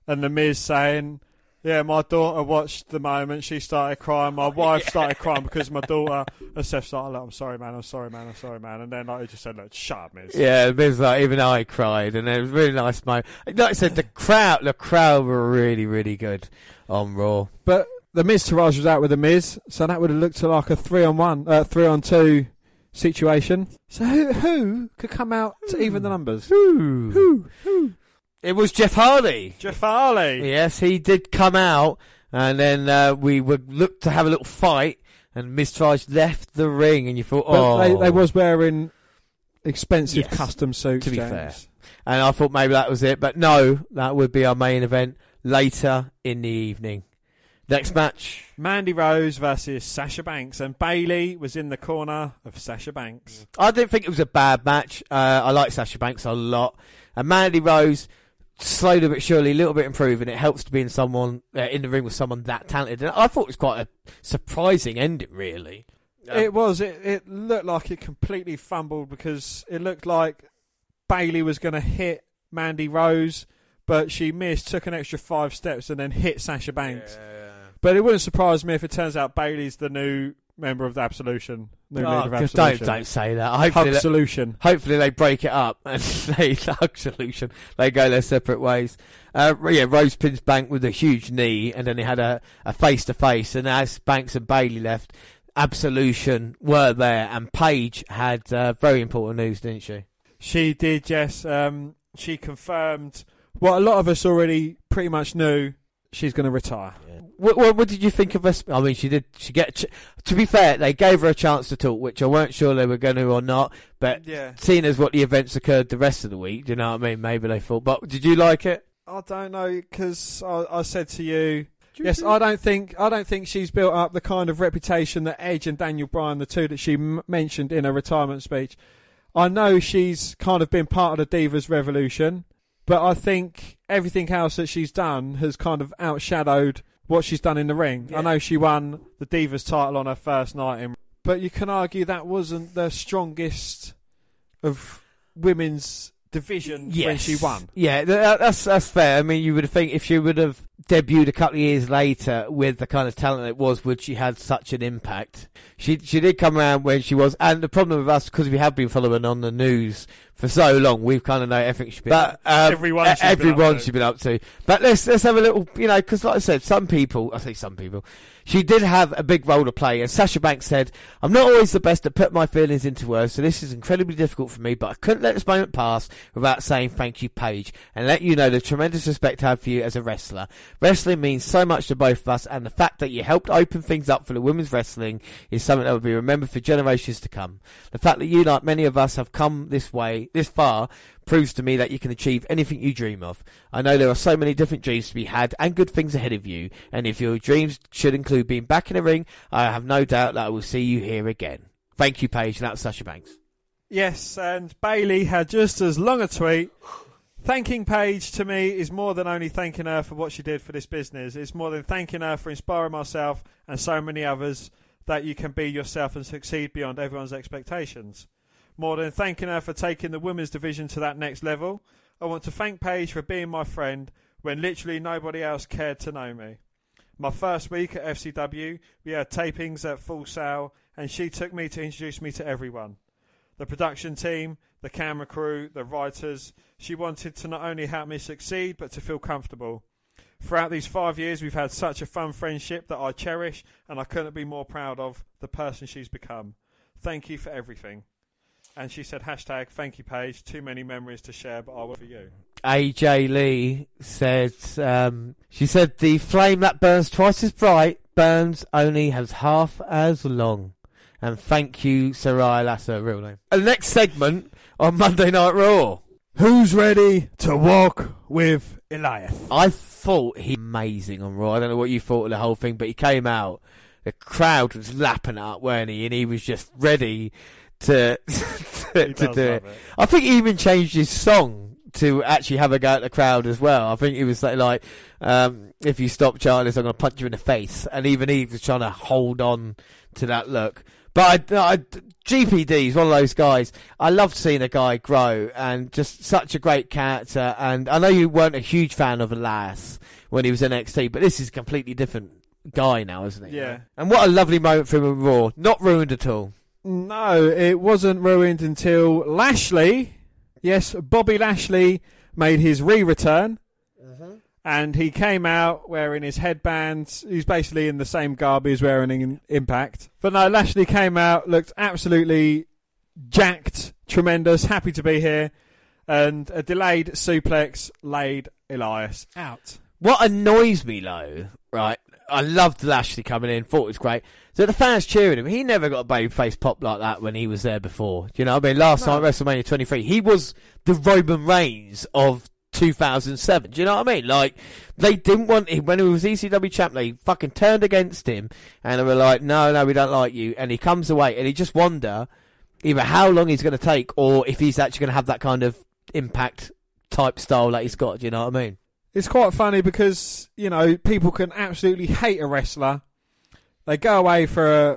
and the Miz saying, "Yeah, my daughter watched the moment. She started crying. My wife started crying because my daughter." And Seth started, like, "I'm sorry, man. I'm sorry, man. I'm sorry, man." And then like he just said, "Look, shut up, Miz." Yeah, Miz like even I cried, and it was a really nice moment. Like I said, the crowd, the crowd were really, really good on Raw. But the Miztourage was out with the Miz, so that would have looked like a three on one, uh, three on two situation. So who, who could come out to even the numbers? Who? Who? Who? It was Jeff Hardy. Jeff Hardy. Yes, he did come out, and then uh, we would look to have a little fight, and Miztourage left the ring, and you thought, But oh, they, they was wearing expensive Yes, custom suits. to be James. fair. and I thought maybe that was it, but no, that would be our main event later in the evening. Next match, Mandy Rose versus Sasha Banks, and Bayley was in the corner of Sasha Banks. I didn't think it was a bad match. Uh, I like Sasha Banks a lot, and Mandy Rose. Slowly but surely, a little bit improving. It helps to be in someone uh, in the ring with someone that talented. And I thought it was quite a surprising ending, really. Um, it was. It, it looked like it completely fumbled because it looked like Bayley was going to hit Mandy Rose, but she missed, took an extra five steps, and then hit Sasha Banks. But it wouldn't surprise me if it turns out Bayley's the new member of the Absolution. New Oh, leader of just don't don't say that. Hopefully, Hug Solution. hopefully they break it up and they hug solution. They go their separate ways. Uh, yeah, Rose pins Bank with a huge knee, and then he had a a face to face. And as Banks and Bayley left, Absolution were there, and Paige had uh, very important news, didn't she? She did, yes. Um, she confirmed what a lot of us already pretty much knew. She's going to retire. What, what, what did you think of us? I mean, she did. She get. To be fair, they gave her a chance to talk, which I weren't sure they were going to or not. But Yeah. seeing as what the events occurred the rest of the week, do you know what I mean? Maybe they thought. But did you like it? I don't know because I, I said to you, yes, I don't think I don't think she's built up the kind of reputation that Edge and Daniel Bryan, the two that she m- mentioned in her retirement speech. I know she's kind of been part of the Divas Revolution, but I think everything else that she's done has kind of outshadowed what she's done in the ring. I know she won the Divas title on her first night in, but you can argue that wasn't the strongest of women's division Yes. when she won. Yeah, that- uh, that's that's fair. I mean, you would think if she would have debuted a couple of years later with the kind of talent it was, would she had such an impact? She she did come around when she was, and the problem with us because we have been following on the news for so long, we've kind of know everything she's been. But um, Everyone she's been up everyone to. she's been up to. But let's let's have a little, you know, because like I said, some people, I say some people, she did have a big role to play. And Sasha Banks said, "I'm not always the best at put my feelings into words, so this is incredibly difficult for me. But I couldn't let this moment pass without saying thank you, Paige, and let you know the tremendous respect I have for you as a wrestler. Wrestling means so much to both of us, and the fact that you helped open things up for the women's wrestling is something that will be remembered for generations to come. The fact that you, like many of us, have come this way, this far." proves to me that you can achieve anything you dream of. I know there are so many different dreams to be had and good things ahead of you, and if your dreams should include being back in the ring, I have no doubt that I will see you here again. Thank you, Paige, and that's Sasha Banks. Yes, and Bayley had just as long a tweet. Thanking Paige to me is more than only thanking her for what she did for this business. It's more than thanking her for inspiring myself and so many others that you can be yourself and succeed beyond everyone's expectations. More than thanking her for taking the women's division to that next level, I want to thank Paige for being my friend when literally nobody else cared to know me. My first week at FCW, we had tapings at Full Sail, and she took me to introduce me to everyone the production team, the camera crew, the writers. She wanted to not only help me succeed, but to feel comfortable. Throughout these five years, we've had such a fun friendship that I cherish, and I couldn't be more proud of the person she's become. Thank you for everything. And she said, hashtag, thank you, Paige. Too many memories to share, but I will for you. AJ Lee said, um, she said, the flame that burns twice as bright burns only as half as long. And thank you, Saraya, that's her real name. And next segment on Monday Night Raw. Who's ready to walk with Elias? I thought he amazing on Raw. I don't know what you thought of the whole thing, but he came out. The crowd was lapping up, weren't he? And he was just ready to to, to do it. it. I think he even changed his song to actually have a go at the crowd as well. I think he was like, like um, if you stop Charles, I'm going to punch you in the face. And even he was trying to hold on to that look. But I, I, GPD is one of those guys. I loved seeing a guy grow and just such a great character. And I know you weren't a huge fan of Elias when he was in NXT, but this is a completely different guy now, isn't he? Yeah. And what a lovely moment for him in Raw. Not ruined at all. No, it wasn't ruined until Lashley, yes, Bobby Lashley made his re-return, mm-hmm. and he came out wearing his headbands. He's basically in the same garb he was wearing in Impact. But no, Lashley came out, looked absolutely jacked, tremendous, happy to be here, and a delayed suplex laid Elias out. What annoys me though, right? I loved Lashley coming in, thought it was great. So the fans cheering him. He never got a babyface pop like that when he was there before. Do you know what I mean? Last No. time WrestleMania 23, he was the Roman Reigns of 2007. Do you know what I mean? Like, they didn't want him, when he was ECW champ, they fucking turned against him and they were like, no, no, we don't like you. And he comes away and he just wonder either how long he's going to take or if he's actually going to have that kind of impact type style that he's got. Do you know what I mean? It's quite funny because you know people can absolutely hate a wrestler. They go away for uh,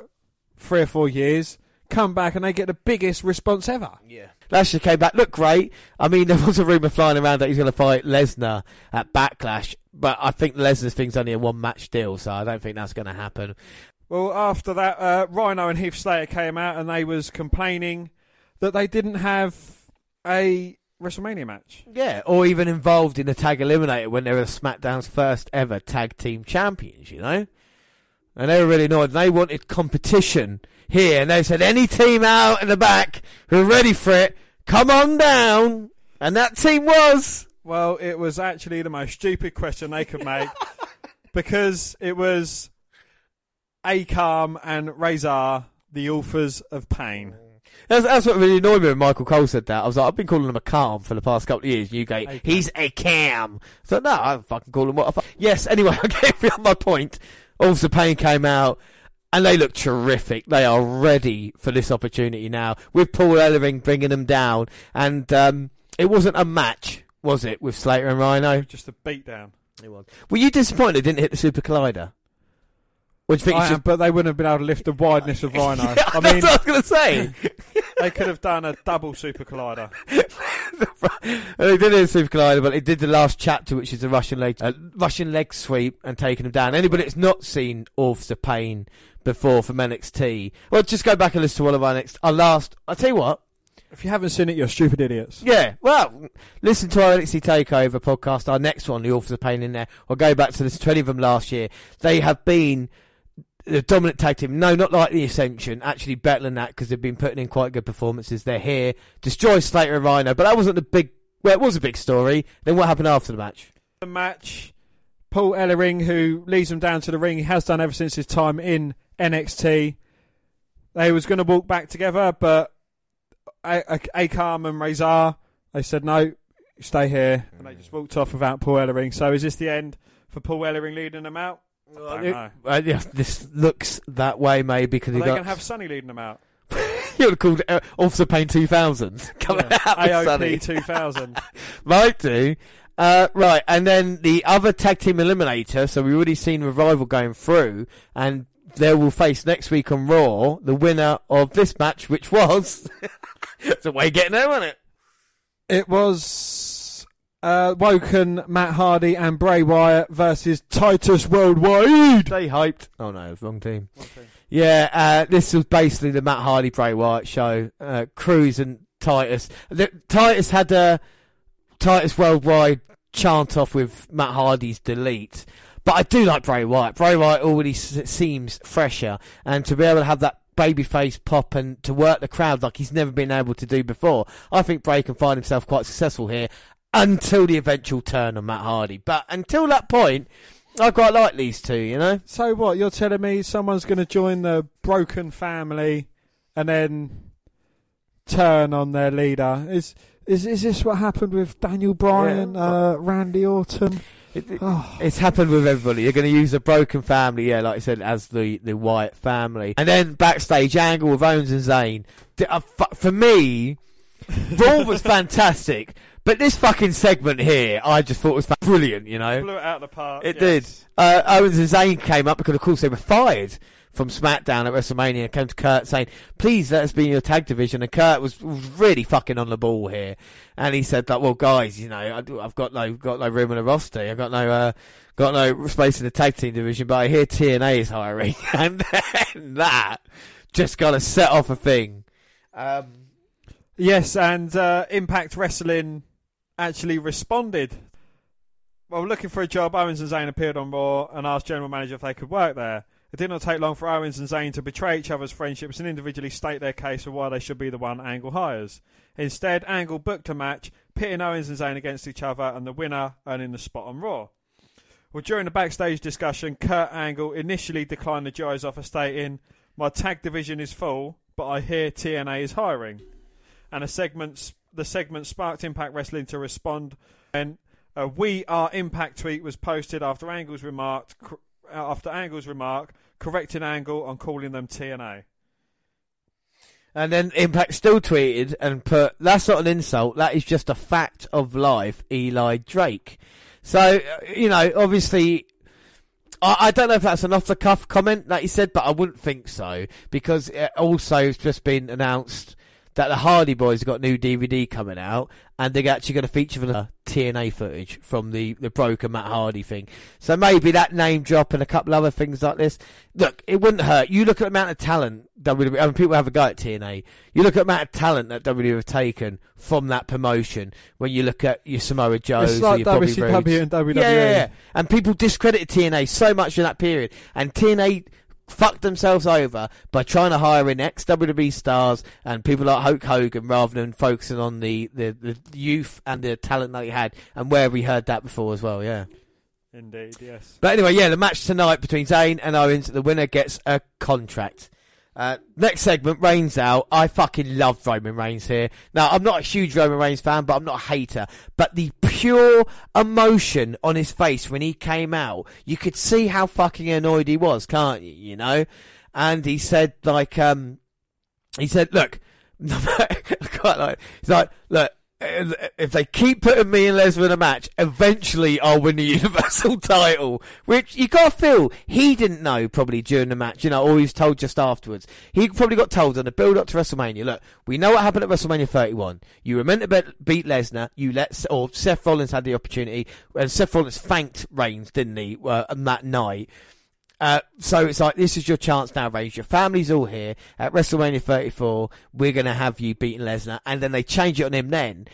three or four years, come back, and they get the biggest response ever. Yeah. Lashley came back, looked great. I mean, there was a rumour flying around that he's going to fight Lesnar at Backlash, but I think Lesnar's thing's only a one match deal, so I don't think that's going to happen. Well, after that, uh, Rhino and Heath Slater came out, and they was complaining that they didn't have a WrestleMania match. Yeah, or even involved in the tag eliminator when they were SmackDown's first ever tag team champions, you know? And they were really annoyed. They wanted competition here, and they said, any team out in the back who are ready for it, come on down. And that team was. Well, it was actually the most stupid question they could make because it was Akam and Rezar, the authors of pain. That's, that's what really annoyed me when Michael Cole said that. I was like, I've been calling him a calm for the past couple of years. And you go, A he's a cam. So no, I fucking call him what I fu- Yes, anyway, I get beyond my point. Also, Pain came out and they look terrific. They are ready for this opportunity now with Paul Ellering bringing them down. And um, it wasn't a match, was it, with Slater and Rhino? Just a beatdown. It was. Were you disappointed didn't hit the Super Collider? What do you think? I am, but they wouldn't have been able to lift the wideness of Rhino. Yeah, I that's mean, what I was going to say. They could have done a double super collider. they did it in Super Collider, but they did the last chapter, which is the Russian leg, uh, Russian leg sweep, and taking them down. Anybody that's not seen Authors of Pain before from NXT, well, just go back and listen to one of our next, our last. I'll tell you what. If you haven't seen it, you're stupid idiots. Yeah, well, listen to our NXT Takeover podcast, our next one, the Authors of Pain in there, or go back to this 20 of them last year. They have been the dominant tag team. No, not like the Ascension. Actually, better than that because they've been putting in quite good performances. They're here, destroy Slater and Rhino, but that wasn't the big. Well, it was a big story. Then what happened after the match? The match, Paul Ellering, who leads them down to the ring, he has done ever since his time in NXT. They was going to walk back together, but Akam and Rezar, they said no, stay here, and they just walked off without Paul Ellering. So is this the end for Paul Ellering leading them out? I don't know. Uh, yeah, this looks that way, maybe because Are he they got. going to have Sunny leading them out? you would have called uh, Officer Pain 2000 coming out with Sunny. AOP 2000. Might do. Uh, right, and then the other tag team eliminator. So we've already seen Revival going through, and they will face next week on Raw the winner of this match, which was. it's a way of getting there, wasn't it? It was uh, Woken, Matt Hardy, and Bray Wyatt versus Titus Worldwide. They hyped. Oh no, it was wrong team. Yeah, uh, this was basically the Matt Hardy Bray Wyatt show. Uh, Crews and Titus. The, Titus had a Titus Worldwide chant off with Matt Hardy's delete. But I do like Bray Wyatt. Bray Wyatt already s- seems fresher, and to be able to have that babyface pop and to work the crowd like he's never been able to do before, I think Bray can find himself quite successful here until the eventual turn on Matt Hardy. But until that point, I quite like these two, you know? So what? You're telling me someone's going to join the broken family and then turn on their leader? Is is is this what happened with Daniel Bryan, uh, Randy Orton? It, it- Oh. It's happened with everybody. You're going to use a broken family, yeah, like I said, as the, the Wyatt family. And then backstage angle with Owens and Zayn. Uh, For me, Raw was fantastic. But this fucking segment here, I just thought was brilliant, you know? Blew it out of the park. It yes. did. Uh, Owens and Zayn came up because, of course, they were fired from SmackDown at WrestleMania and came to Kurt saying, please let us be in your tag division. And Kurt was, really fucking on the ball here. And he said that, well, guys, you know, I've got no, got no room in the roster. I've got no, uh, got no space in the tag team division, but I hear TNA is hiring. and then that just got to set off a thing. Um, Yes, and uh, Impact Wrestling actually responded. While looking for a job, Owens and Zayn appeared on Raw and asked General Manager if they could work there. It did not take long for Owens and Zayn to betray each other's friendships and individually state their case for why they should be the one Angle hires. Instead, Angle booked a match, pitting Owens and Zayn against each other, and the winner earning the spot on Raw. Well, during the backstage discussion, Kurt Angle initially declined the Joe's offer, stating, "My tag division is full, but I hear TNA is hiring." And a segment, the segment sparked Impact Wrestling to respond, and a "We Are Impact" tweet was posted after Angle's remark. uh, after Angle's remark, correcting Angle on calling them TNA. And then Impact still tweeted and put, that's not an insult, that is just a fact of life, Eli Drake. So, uh, you know, obviously, I, don't know if that's an off the cuff comment that he said, but I wouldn't think so, because it also it's just been announced that the Hardy Boys have got new DVD coming out, and they're actually going to feature the TNA footage from the, the broken Matt Hardy thing. So maybe that name drop and a couple other things like this. Look, it wouldn't hurt. You look at the amount of talent WWE, I mean, people have a go at TNA. You look at the amount of talent that WWE have taken from that promotion when you look at your Samoa Joes it's or like your WCW and WWE. Yeah, yeah, yeah. And people discredited TNA so much in that period. And TNA fucked themselves over by trying to hire in ex WWE stars and people like Hulk Hogan rather than focusing on the, the, the youth and the talent that he had. And where we heard that before as well, yeah. Indeed, yes. But anyway, yeah, the match tonight between Zayn and Owens, the winner gets a contract. Uh, next segment, Reigns out. I fucking love Roman Reigns here. Now, I'm not a huge Roman Reigns fan, but I'm not a hater. But the pure emotion on his face when he came out, you could see how fucking annoyed he was, can't you? You know? And he said, like, um, he said, look, I quite like, he's like, look, if they keep putting me and Lesnar in a match, eventually I'll win the Universal title. Which you gotta feel he didn't know probably during the match, you know, or he was told just afterwards. He probably got told on the build up to WrestleMania. Look, we know what happened at WrestleMania 31. You were meant to be- beat Lesnar. You let or Seth Rollins had the opportunity, and Seth Rollins thanked Reigns, didn't he, uh, that night. Uh, so it's like this is your chance now, Reigns. Your family's all here at WrestleMania 34. We're gonna have you beating Lesnar, and then they change it on him. Then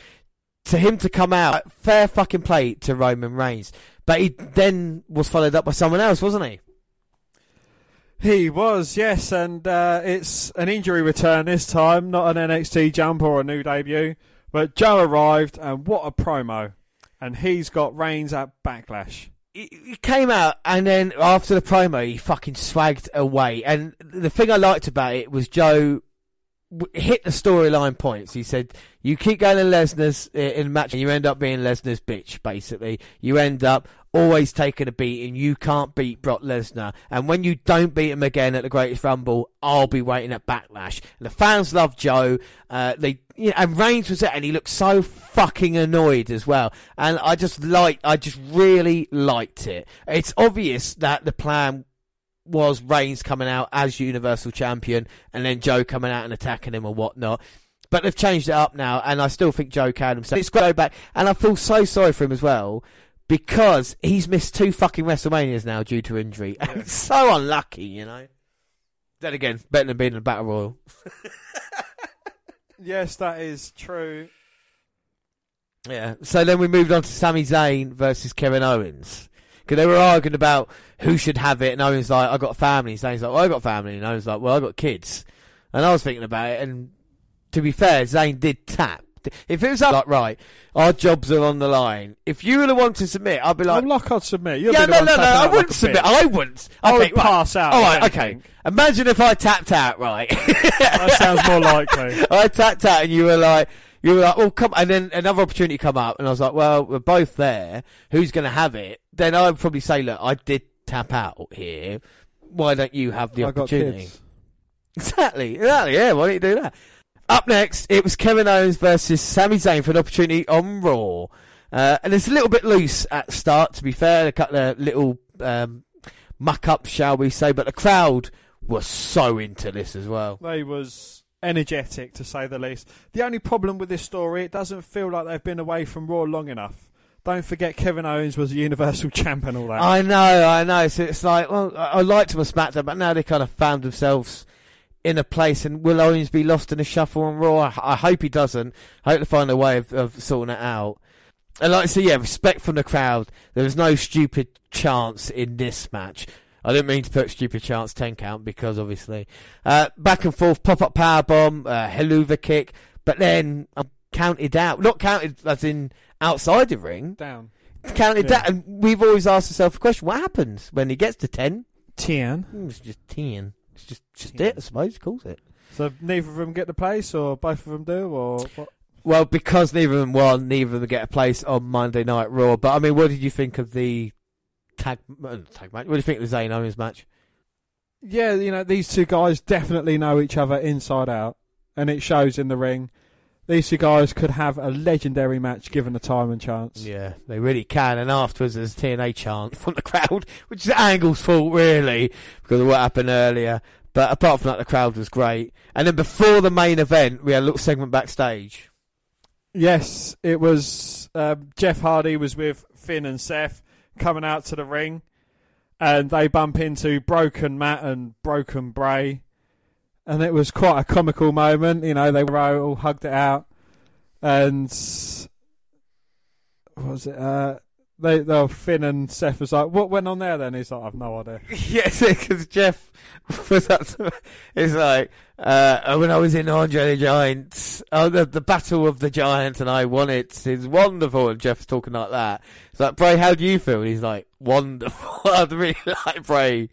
to him to come out, fair fucking play to Roman Reigns, but he then was followed up by someone else, wasn't he? He was, yes, and uh, it's an injury return this time, not an NXT jump or a new debut. But Joe arrived, and what a promo! And he's got Reigns at Backlash. He came out, and then after the promo, he fucking swagged away. And the thing I liked about it was Joe hit the storyline points. He said, "You keep going to Lesnar's uh, in match, and you end up being Lesnar's bitch. Basically, you end up always taking a beating. You can't beat Brock Lesnar, and when you don't beat him again at the Greatest Rumble, I'll be waiting at Backlash." And the fans love Joe. Uh, they, you know, and Reigns was there, and he looked so fucking annoyed as well. And I just like, I just really liked it. It's obvious that the plan was Reigns coming out as Universal Champion and then Joe coming out and attacking him or whatnot. But they've changed it up now, and I still think Joe can himself. It's go back, and I feel so sorry for him as well because he's missed two fucking WrestleManias now due to injury, and so unlucky, you know. Then again, better than being in a battle royal. Yes, that is true. Yeah. So then we moved on to Sami Zayn versus Kevin Owens. Because they were arguing about who should have it, and Owens like, I got family. Zayn's like, well, I got family, and Owens like, well, I got kids. And I was thinking about it, and to be fair, Zayn did tap. If it was up, like, right, our jobs are on the line. If you were the one to submit, I'd be like, I'm like I'd submit. You'll yeah, be no, no, no, I wouldn't like submit. bitch. I wouldn't. I would think, right, pass out, All right, okay. Imagine if I tapped out, right? That sounds more likely. I tapped out, and you were like, you were like, oh, come, and then another opportunity come up, and I was like, well, we're both there. Who's going to have it? Then I'd probably say, look, I did tap out here. Why don't you have the I opportunity? Exactly, exactly. Yeah, why don't you do that? Up next, it was Kevin Owens versus Sami Zayn for an opportunity on Raw. Uh, and it's a little bit loose at start, to be fair. A couple of little um, muck ups, shall we say. But the crowd was so into this as well. They was energetic to say the least. The only problem with this story, it doesn't feel like they've been away from Raw long enough. Don't forget Kevin Owens was a Universal Champ and all that. I know, I know. So it's like, well, I, liked them on SmackDown, but now they kind of found themselves in a place and will Owens be lost in a shuffle on Raw? I, I hope he doesn't. I hope to find a way of, of sorting it out. And like I say, yeah, respect from the crowd. There was no stupid chance in this match. I didn't mean to put stupid chance 10 count because obviously. Uh, back and forth, pop up power bomb, uh, Helluva kick, but then I'm counted out. Not counted as in outside the ring, Down. counted Yeah. down. And we've always asked ourselves a question: What happens when he gets to ten? Ten. Hmm, It's just ten. It's just just it, I suppose. Calls it. So neither of them get the place, or both of them do, or what? Well, because neither of them won, neither of them get a place on Monday Night Raw. But I mean, what did you think of the tag uh, tag match? What do you think of the Zayn Owens match? Yeah, you know these two guys definitely know each other inside out, and it shows in the ring. These two guys could have a legendary match given the time and chance. Yeah, they really can. And afterwards, there's a TNA chant from the crowd, which is Angle's fault, really, because of what happened earlier. But apart from that, the crowd was great. And then before the main event, we had a little segment backstage. Yes, it was um, Jeff Hardy was with Finn and Seth coming out to the ring, and they bump into Broken Matt and Broken Bray, and it was quite a comical moment. You know, they were all hugged it out, and what was it? Uh, they, they Finn and Seth was like, "What went on there?" Then he's like, "I've no idea." yes, because Jeff was up to, like, uh, when I was in Andre the Giant, oh, the, the Battle of the Giants, and I won it. It's wonderful. And Jeff's talking like that. It's like, Bray, how do you feel? And he's like, wonderful. I really like Bray.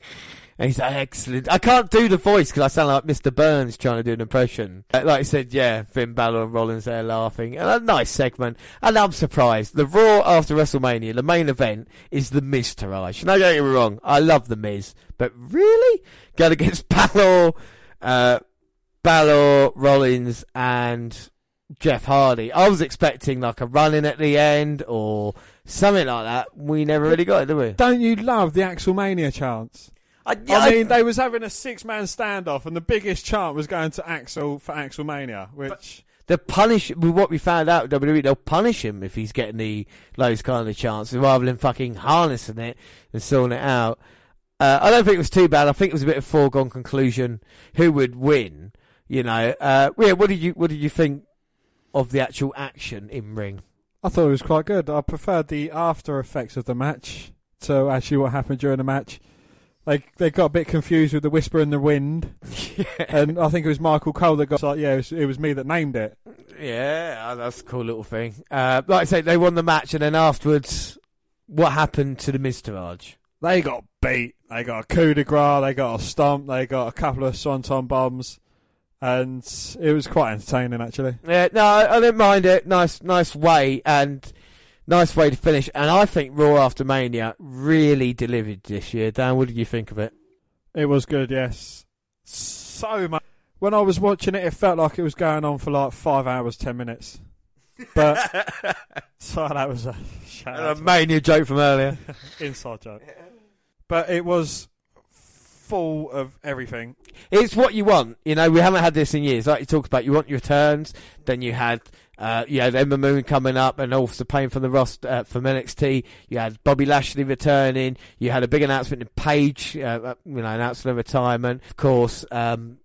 And he's like, excellent. I can't do the voice because I sound like Mr. Burns trying to do an impression. Like I said, yeah, Finn Balor and Rollins there laughing. And a nice segment. And I'm surprised. The Raw after WrestleMania, the main event, is The Miztourage. Now, don't get me wrong. I love The Miz. But really? Going against Balor, uh, Balor, Rollins, and Jeff Hardy. I was expecting like a run in at the end or something like that. We never really got it, did we? Don't you love the Axelmania chants? I, I mean, they was having a six-man standoff, and the biggest chant was going to Axel for Axelmania, which the punish with what we found out with WWE, they'll punish him if he's getting the those kind of chances rather than fucking harnessing it and sorting it out. Uh, I don't think it was too bad. I think it was a bit of foregone conclusion who would win. You know, uh, yeah. What did you what did you think of the actual action in ring? I thought it was quite good. I preferred the after effects of the match to actually what happened during the match. They they got a bit confused with the whisper in the wind, and I think it was Michael Cole that got like, yeah, it was, it was me that named it. Yeah, that's a cool little thing. Uh, like I say, they won the match, and then afterwards, what happened to the Miztourage? They got beat. They got a coup de grace. They got a stomp. They got a couple of swanton bombs, and it was quite entertaining actually. Yeah, no, I, I didn't mind it. Nice, nice way, and nice way to finish. And I think Raw After Mania really delivered this year. Dan, what did you think of it? It was good, yes. So much. When I was watching it, it felt like it was going on for like five hours, ten minutes. But so that was a A Mania joke from earlier. inside joke. But it was full of everything. It's what you want. You know, we haven't had this in years. Like you talked about, you want your turns. Then you had, uh, you had Ember Moon coming up and also playing for the roster uh, from NXT. You had Bobby Lashley returning. You had a big announcement in Paige, uh, uh, you know, announcing her retirement. Of course, um,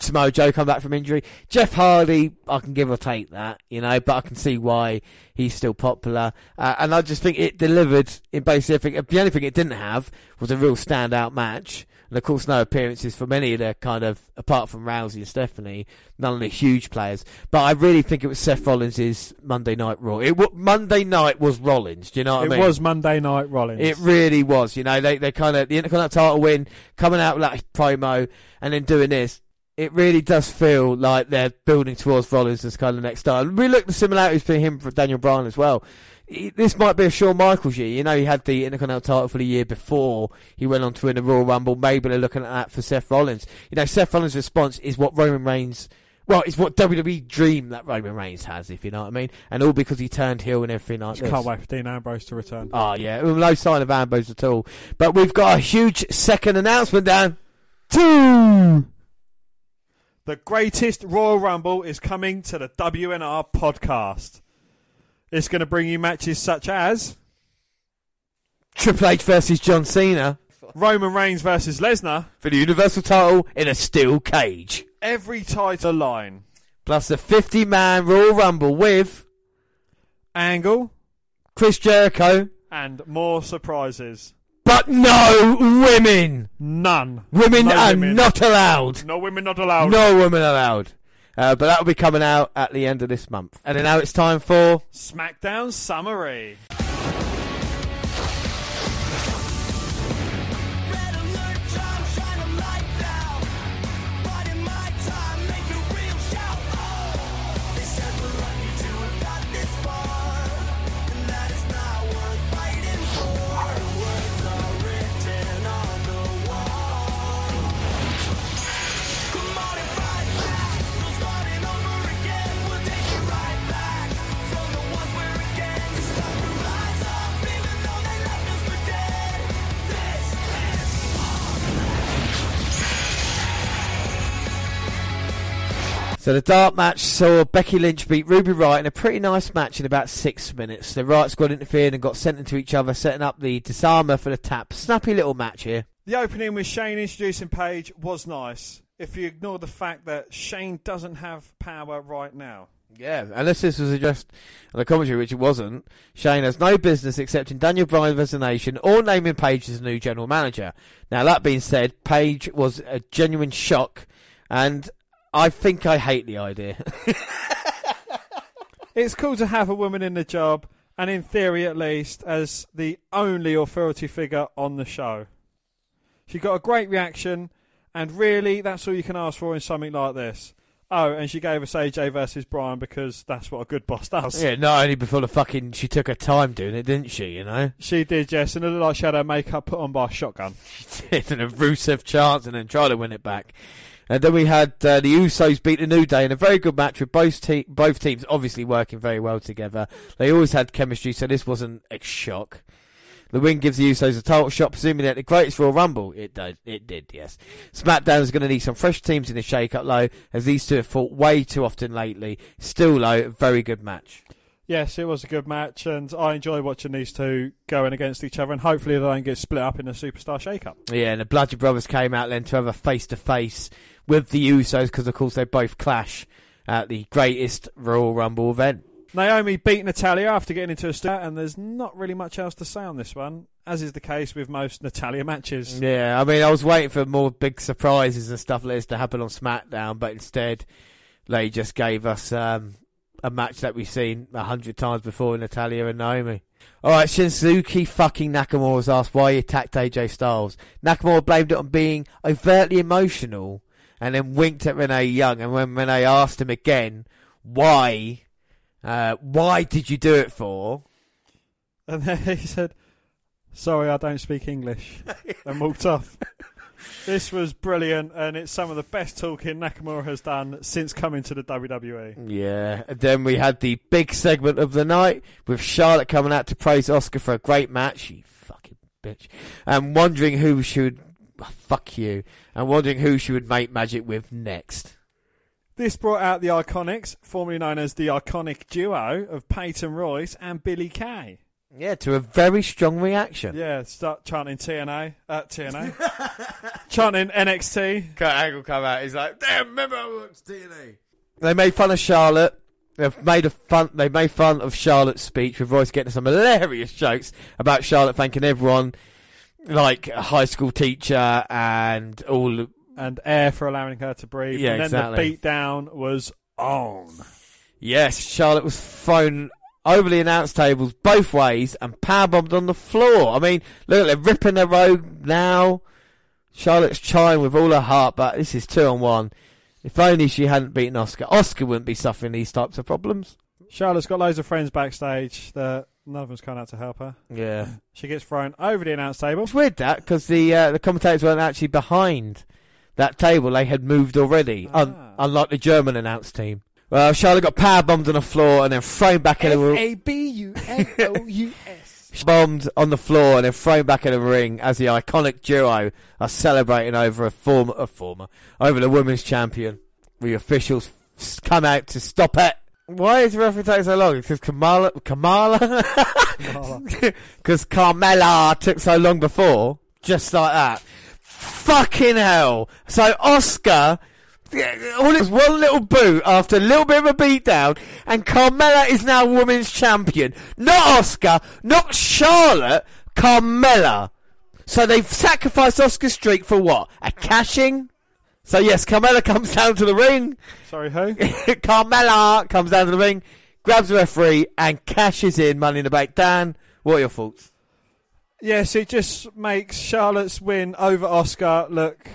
Samoa Joe come back from injury. Jeff Hardy, I can give or take that, you know, but I can see why he's still popular. Uh, and I just think it delivered in basically. The only thing it didn't have was a real standout match. And of course, no appearances from any of the kind of, apart from Rousey and Stephanie, none of the huge players. But I really think it was Seth Rollins' Monday Night Raw. It wa- Monday night was Rollins. Do you know what it I mean? It was Monday Night Rollins. It really was. You know, they they kind of the Intercontinental title win, coming out with that promo, and then doing this. It really does feel like they're building towards Rollins as kind of next star. We look at the similarities between him and Daniel Bryan as well. He- This might be a Shawn Michaels year. You know, he had the Intercontinental title for the year before he went on to win the Royal Rumble. Maybe they're looking at that for Seth Rollins. You know, Seth Rollins' response is what Roman Reigns. Well, it's what WWE dream that Roman Reigns has, if you know what I mean, and all because he turned heel and everything like Just this. can't wait for Dean Ambrose to return. Oh yeah, no sign of Ambrose at all. But we've got a huge second announcement, Dan. Two. The greatest Royal Rumble is coming to the WNR podcast. It's going to bring you matches such as Triple H versus John Cena Roman Reigns versus Lesnar, for the Universal title in a steel cage. every title line, Plus the 50 man Royal Rumble with Angle, Chris Jericho, and more surprises. but no women. None. Women No are women. not allowed. No women not allowed. No women allowed. Uh, but that'll be coming out at the end of this month. And then now it's time for SmackDown summary. So the dark match saw Becky Lynch beat Ruby Riott in a pretty nice match in about six minutes. The Riott squad interfered and got sent into each other, setting up the disarmer for the tap. Snappy little match here. The opening with Shane introducing Paige was nice. If you ignore the fact that Shane doesn't have power right now. Yeah, unless this was just on the commentary, which it wasn't. Shane has no business accepting Daniel Bryan's resignation or naming Paige as new general manager. Now that being said, Paige was a genuine shock, and I think I hate the idea. It's cool to have a woman in the job, and in theory at least, as the only authority figure on the show. She got a great reaction, and really, that's all you can ask for in something like this. Oh, and she gave us AJ versus Bryan because that's what a good boss does. yeah, not only before the fucking she took her time doing it, didn't she? You know, She did, yes, and it looked like she had her makeup put on by a shotgun. she did, and a Rusev chance, and then try to win it back. And then we had uh, the Usos beat the New Day in a very good match with both te- both teams obviously working very well together. They always had chemistry, so this wasn't a shock. The win gives the Usos a title shot, presuming at the greatest Royal Rumble. It did, it did, yes. SmackDown is going to need some fresh teams in the shake-up low, as these two have fought way too often lately. Still low, very good match. Yes, it was a good match, and I enjoy watching these two going against each other, and hopefully they don't get split up in a superstar shake-up. Yeah, and the Bludgeon Brothers came out then to have a face-to-face with the Usos, because of course they both clash at the greatest Royal Rumble event. Naomi beat Natalya after getting into a start, and there's not really much else to say on this one, as is the case with most Natalya matches. Yeah, I mean, I was waiting for more big surprises and stuff like this to happen on SmackDown, but instead they just gave us um, a match that we've seen a hundred times before, in Natalya and Naomi. All right, Shinsuke fucking Nakamura was asked why he attacked AJ Styles. Nakamura blamed it on being overtly emotional, and then winked at Renee Young. And when Renee asked him again why, uh, why did you do it for? And then he said, Sorry, I don't speak English, and walked off. This was brilliant, and it's some of the best talking Nakamura has done since coming to the. WWE. Yeah. And then we had the big segment of the night with Charlotte coming out to praise Asuka for a great match. You fucking bitch. And wondering who she would. oh, fuck you. And wondering who she would make magic with next. This brought out the Iconics, formerly known as the Iconic Duo of Peyton Royce and Billie Kay. Yeah, to a very strong reaction. Yeah, start chanting TNA, uh, TNA, chanting NXT. Kurt Angle come out. He's like, damn, remember I watched TNA. They made fun of Charlotte. They've made a fun. They made fun of Charlotte's speech with Royce getting some hilarious jokes about Charlotte thanking everyone, like a high school teacher and all. and air for allowing her to breathe. Yeah, and then exactly. the beat down was on. Yes, Charlotte was thrown over the announce tables both ways and powerbombed on the floor. I mean, look, they're ripping their robe now. Charlotte's trying with all her heart, but this is two on one. If only she hadn't beaten Asuka. Asuka wouldn't be suffering these types of problems. Charlotte's got loads of friends backstage that none of them's coming out to help her. Yeah. She gets thrown over the announce table. It's weird that because the uh, the commentators weren't actually behind that table; they had moved already, un- Ah. unlike the German announce team. Well, Charlotte got power bombed on the floor and then thrown back in the ring. A B U N O U S. bombed on the floor and then thrown back in the ring as the iconic duo are celebrating over a former, a former, over the women's champion. The officials come out to stop it. Why is the referee taking so long? Because Kamala, Kamala, because Carmella took so long before, just like that. Fucking hell! So Asuka. All it was one little boot after a little bit of a beatdown, and Carmella is now women's champion. Not Asuka, not Charlotte, Carmella. So they've sacrificed Asuka's streak for what? A cashing? So yes, Carmella comes down to the ring. Sorry, who? Carmella comes down to the ring, grabs the referee, and cashes in Money in the Bank. Dan, what are your thoughts? yes, it just makes Charlotte's win over Asuka look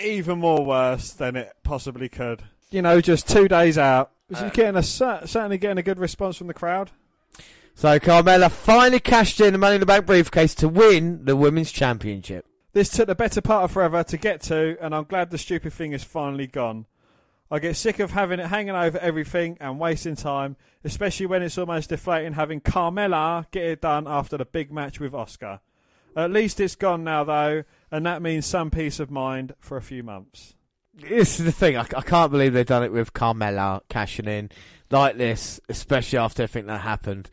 even more worse than it possibly could. You know, just two days out. She's uh, getting a certainly getting a good response from the crowd. So Carmella finally cashed in the Money in the Bank briefcase to win the Women's Championship. This took the better part of forever to get to, and I'm glad the stupid thing is finally gone. I get sick of having it hanging over everything and wasting time, especially when it's almost deflating having Carmella get it done after the big match with Asuka. At least it's gone now, though, and that means some peace of mind for a few months. This is the thing. I, I can't believe they've done it with Carmella cashing in like this, especially after everything that happened.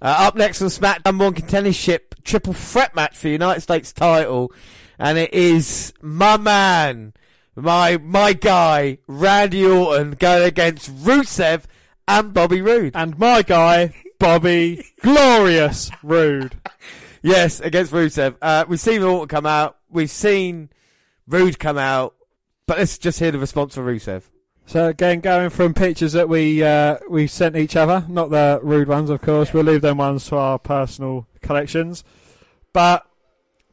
Uh, up next on SmackDown One Contendership triple threat match for the United States title, and it is my man, my my guy Randy Orton going against Rusev and Bobby Roode. And my guy, Bobby Glorious Roode. Yes, against Rusev. Uh, we've seen Orton come out. We've seen Roode come out. But let's just hear the response from Rusev. So again, going from pictures that we uh, we sent each other, not the rude ones, of course. We'll leave them ones to our personal collections. But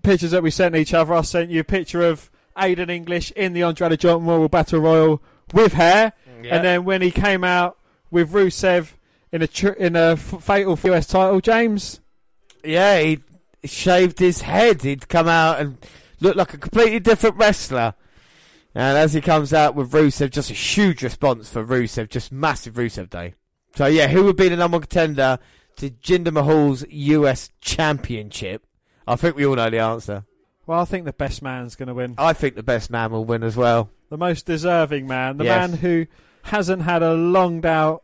pictures that we sent each other, I sent you a picture of Aiden English in the Andre the Giant Memorial Battle Royal with hair, Yeah. and then when he came out with Rusev in a tr- in a f- fatal US title, James. Yeah, he shaved his head. He'd come out and looked like a completely different wrestler. And as he comes out with Rusev, just a huge response for Rusev, just massive Rusev day. So yeah, who would be the number one contender to Jinder Mahal's US Championship? I think we all know the answer. Well, I think the best man's going to win. I think the best man will win as well. The most deserving man. The Yes. man who hasn't had a longed out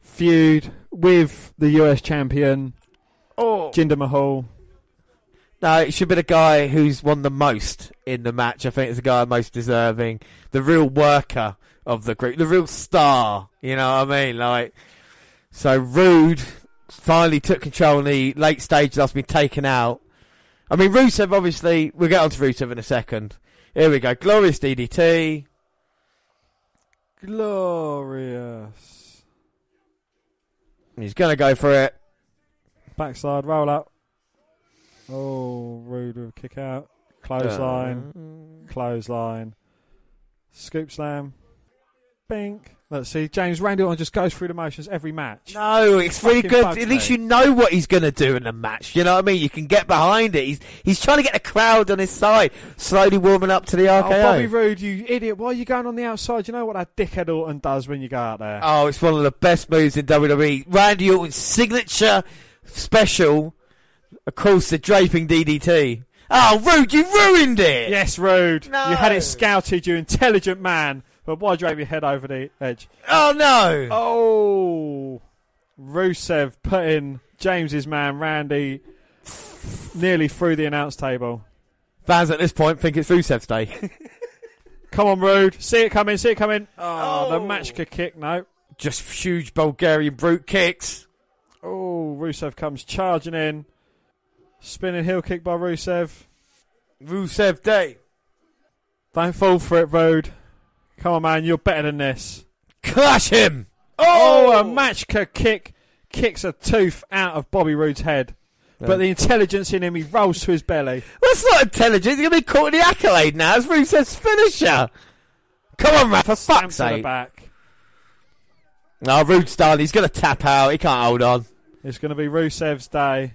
feud with the US champion, Oh. Jinder Mahal. No, it should be the guy who's won the most in the match. I think it's the guy most deserving, the real worker of the group, the real star. You know what I mean? Like, so Roode finally took control in the late stage. That's been taken out. I mean, Rusev obviously. We'll get on to Rusev in a second. Here we go. Glorious DDT. Glorious. He's gonna go for it. Backside roll up. Oh, Roode with a kick out. Clothesline. Uh, Clothesline. Scoop slam. Bink. Let's see. James Randy Orton just goes through the motions every match. No, it's really good. At least me. you know what he's going to do in the match. You know what I mean? You can get behind it. He's he's trying to get the crowd on his side, slowly warming up to the RKO. Oh, Bobby Roode, you idiot. Why are you going on the outside? You know what that dickhead Orton does when you go out there? Oh, it's one of the best moves in WWE. Randy Orton's signature special, of course, the draping DDT. Oh, Roode, you ruined it! Yes, Roode. No. You had it scouted, you intelligent man. But why drove your head over the edge? Oh, no! Oh, Rusev putting James's man Randy nearly through the announce table. Fans at this point think it's Rusev's day. Come on, Roode. See it coming. See it coming. Oh, the Oh. Machka kick. No. Just huge Bulgarian brute kicks. Oh, Rusev comes charging in. Spinning heel kick by Rusev. Rusev day. Don't fall for it, Roode. Come on, man. You're better than this. Clash him! Oh, a oh! Machka kick. Kicks a tooth out of Bobby Roode's head. But the intelligence in him, he rolls to his belly. That's not intelligent. He's going to be caught in the accolade now. It's Rusev's finisher. Come on, Rap, for fuck's sake. back. No, Roode's style. He's going to tap out. He can't hold on. It's going to be Rusev's day.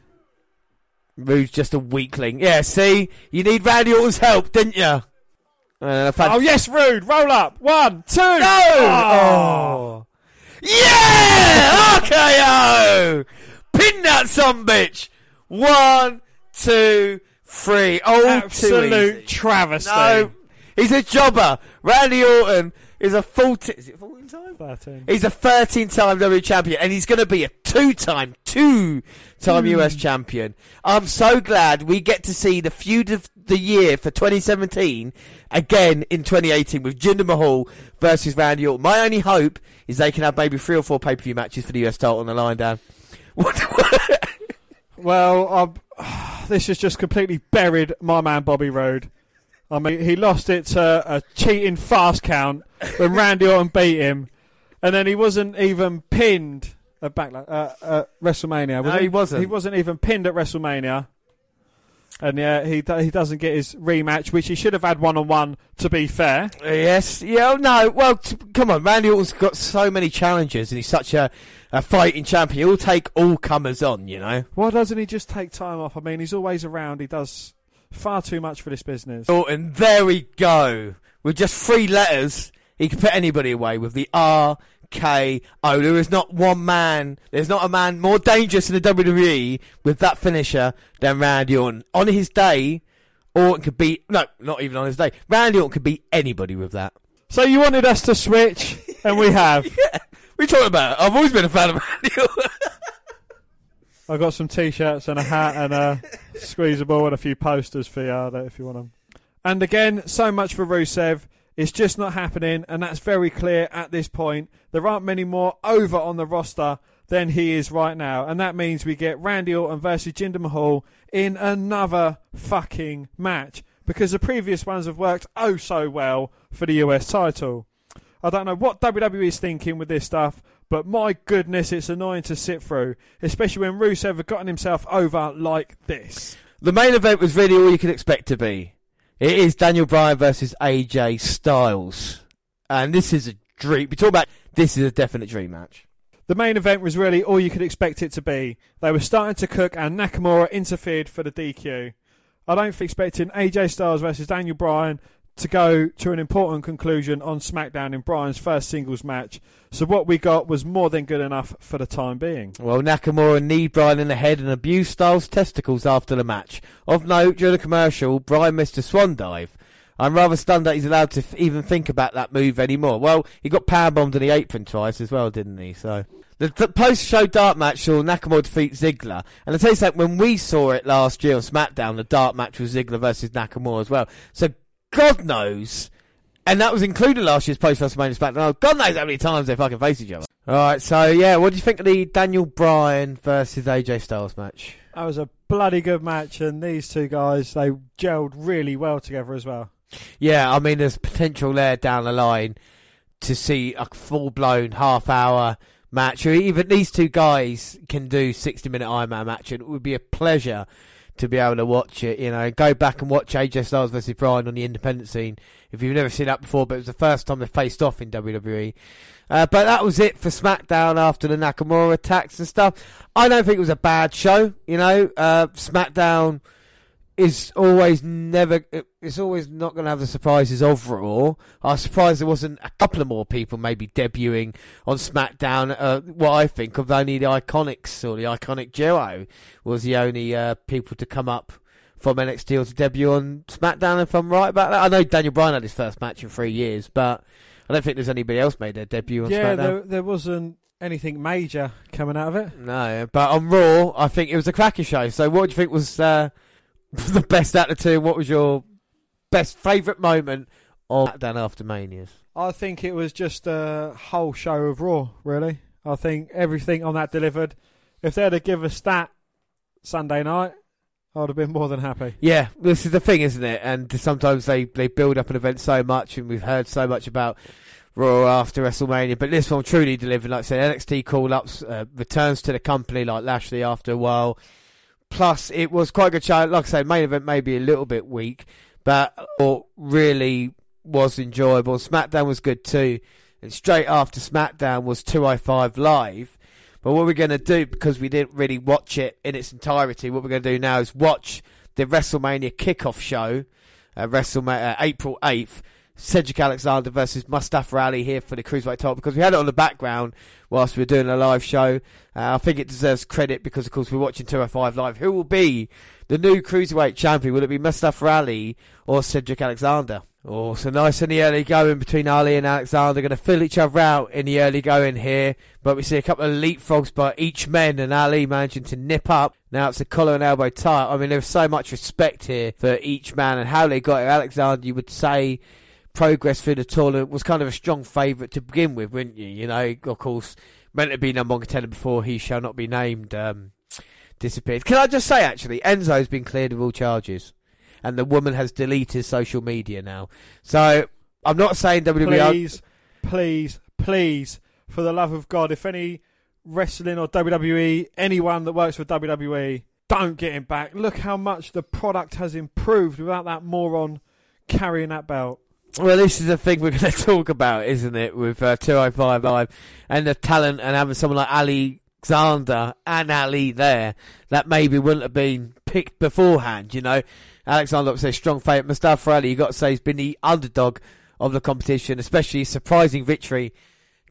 Roode's just a weakling. Yeah, see? You need Randy Orton's help, didn't you? Uh, had- Oh, yes, Rude. Roll up. One, two. No! Oh. Yeah! RKO! Pin that son bitch! One, two, three. Oh, Absolute travesty. No, he's a jobber. Randy Orton is a 14. Is it 14 time? 13. He's a 13 time WWE champion and he's going to be a two time, two time hmm. US champion. I'm so glad we get to see the feud of the year for 2017 again in 2018 with Jinder Mahal versus Randy Orton. My only hope is they can have maybe three or four pay per view matches for the US title on the line down. Well, this has just completely buried my man Bobby Roode. I mean, he lost it to a cheating fast count when Randy Orton beat him, and then he wasn't even pinned at uh, uh, WrestleMania. was No, he wasn't. He wasn't even pinned at WrestleMania. And yeah, he he doesn't get his rematch, which he should have had one on one. To be fair, Yes, yeah, oh, no, well, t- come on, Randy Orton's got so many challenges and he's such a, a fighting champion. He'll take all comers on, you know. why doesn't he just take time off? I mean, he's always around. He does far too much for this business. Oh, Orton, there we go. With just three letters, he can put anybody away with the R, K, O. There is not one man, there's not a man more dangerous in the WWE with that finisher than Randy Orton. On his day, Orton could beat, no, not even on his day, Randy Orton could beat anybody with that. So you wanted us to switch, and we have. Yeah, we talked about it. I've always been a fan of Randy Orton. I got some t-shirts and a hat and a squeezable and a few posters for you if you want them. And again, so much for Rusev. It's just not happening, and that's very clear at this point. There aren't many more over on the roster than he is right now, and that means we get Randy Orton versus Jinder Mahal in another fucking match because the previous ones have worked oh so well for the US title. I don't know what WWE is thinking with this stuff, but my goodness, it's annoying to sit through, especially when Rusev had gotten himself over like this. The main event was really all you could expect to be. It is Daniel Bryan versus AJ Styles. And this is a dream. We talk about this is a definite dream match. The main event was really all you could expect it to be. They were starting to cook, and Nakamura interfered for the DQ. I don't think expecting AJ Styles versus Daniel Bryan to go to an important conclusion on SmackDown in Bryan's first singles match. So what we got was more than good enough for the time being. Well, Nakamura kneed Bryan in the head and abused Styles' testicles after the match. Of note, during the commercial, Bryan missed a swan dive. I'm rather stunned that he's allowed to f- even think about that move anymore. Well, he got powerbombed in the apron twice as well, didn't he? So the, the post-show dark match saw Nakamura defeat Ziggler, and I tell you something, when we saw it last year on SmackDown, the dark match was Ziggler versus Nakamura as well. So God knows, and that was included last year's post WrestleMania SmackDown. Oh, God knows how many times they fucking face each other. All right, so yeah, what do you think of the Daniel Bryan versus AJ Styles match? That was a bloody good match, and these two guys they gelled really well together as well. Yeah, I mean, there's potential there down the line to see a full blown half hour match, or even these two guys can do 60 minute Iron Man match, and it would be a pleasure to be able to watch it. You know, go back and watch AJ Styles versus Bryan on the independent scene if you've never seen that before, but it was the first time they faced off in WWE. Uh, but that was it for SmackDown after the Nakamura attacks and stuff. I don't think it was a bad show. You know, uh, SmackDown is always never. It's always not going to have the surprises of Raw. I was surprised there wasn't a couple of more people maybe debuting on SmackDown. Uh, what I think of only the Iconics or the Iconic Duo was the only uh, people to come up from NXT or to debut on SmackDown. If I'm right about that, I know Daniel Bryan had his first match in three years, but I don't think there's anybody else made their debut on yeah, SmackDown. there, there wasn't anything major coming out of it. No, but on Raw, I think it was a cracker show. So, what do you think was uh, the best out of the two? What was your best favourite moment of SmackDown after Manias? I think it was just a whole show of Raw, really. I think everything on that delivered. If they'd have given us that Sunday night, I would have been more than happy. Yeah, this is the thing, isn't it? And sometimes they, they build up an event so much, and we've heard so much about Raw after WrestleMania, but this one truly delivered. Like I said, NXT call ups, uh, returns to the company like Lashley after a while. Plus, it was quite a good show. Like I said, main event maybe a little bit weak, but what really was enjoyable. SmackDown was good too. And straight after SmackDown was 205 Live. But what we're going to do, because we didn't really watch it in its entirety, what we're going to do now is watch the WrestleMania kickoff show, uh, WrestleMania uh, April 8th. Cedric Alexander versus Mustafa Ali here for the Cruiserweight title because we had it on the background whilst we were doing a live show. Uh, I think it deserves credit because, of course, we're watching 205 Live. Who will be the new Cruiserweight champion? Will it be Mustafa Ali or Cedric Alexander? Oh, so nice in the early going between Ali and Alexander. Going to fill each other out in the early going here. But we see a couple of leapfrogs by each men and Ali managing to nip up. Now it's a collar and elbow tie. I mean, there's so much respect here for each man and how they got it. Alexander, you would say, progress through the tournament was kind of a strong favourite to begin with, wouldn't you? You know, of course, meant to be number one contender before he shall not be named um, disappeared. Can I just say, actually, Enzo's been cleared of all charges, and the woman has deleted social media now. So I'm not saying WWE. Please, please, please, for the love of God, if any wrestling or WWE, anyone that works for WWE, don't get him back. Look how much the product has improved without that moron carrying that belt. Well, this is the thing we're going to talk about, isn't it? With uh, 205 Live and the talent and having someone like Alexander and Ali there that maybe wouldn't have been picked beforehand, you know. Alexander, obviously, strong favourite. Mustafa Ali, you got to say, he's been the underdog of the competition, especially surprising victory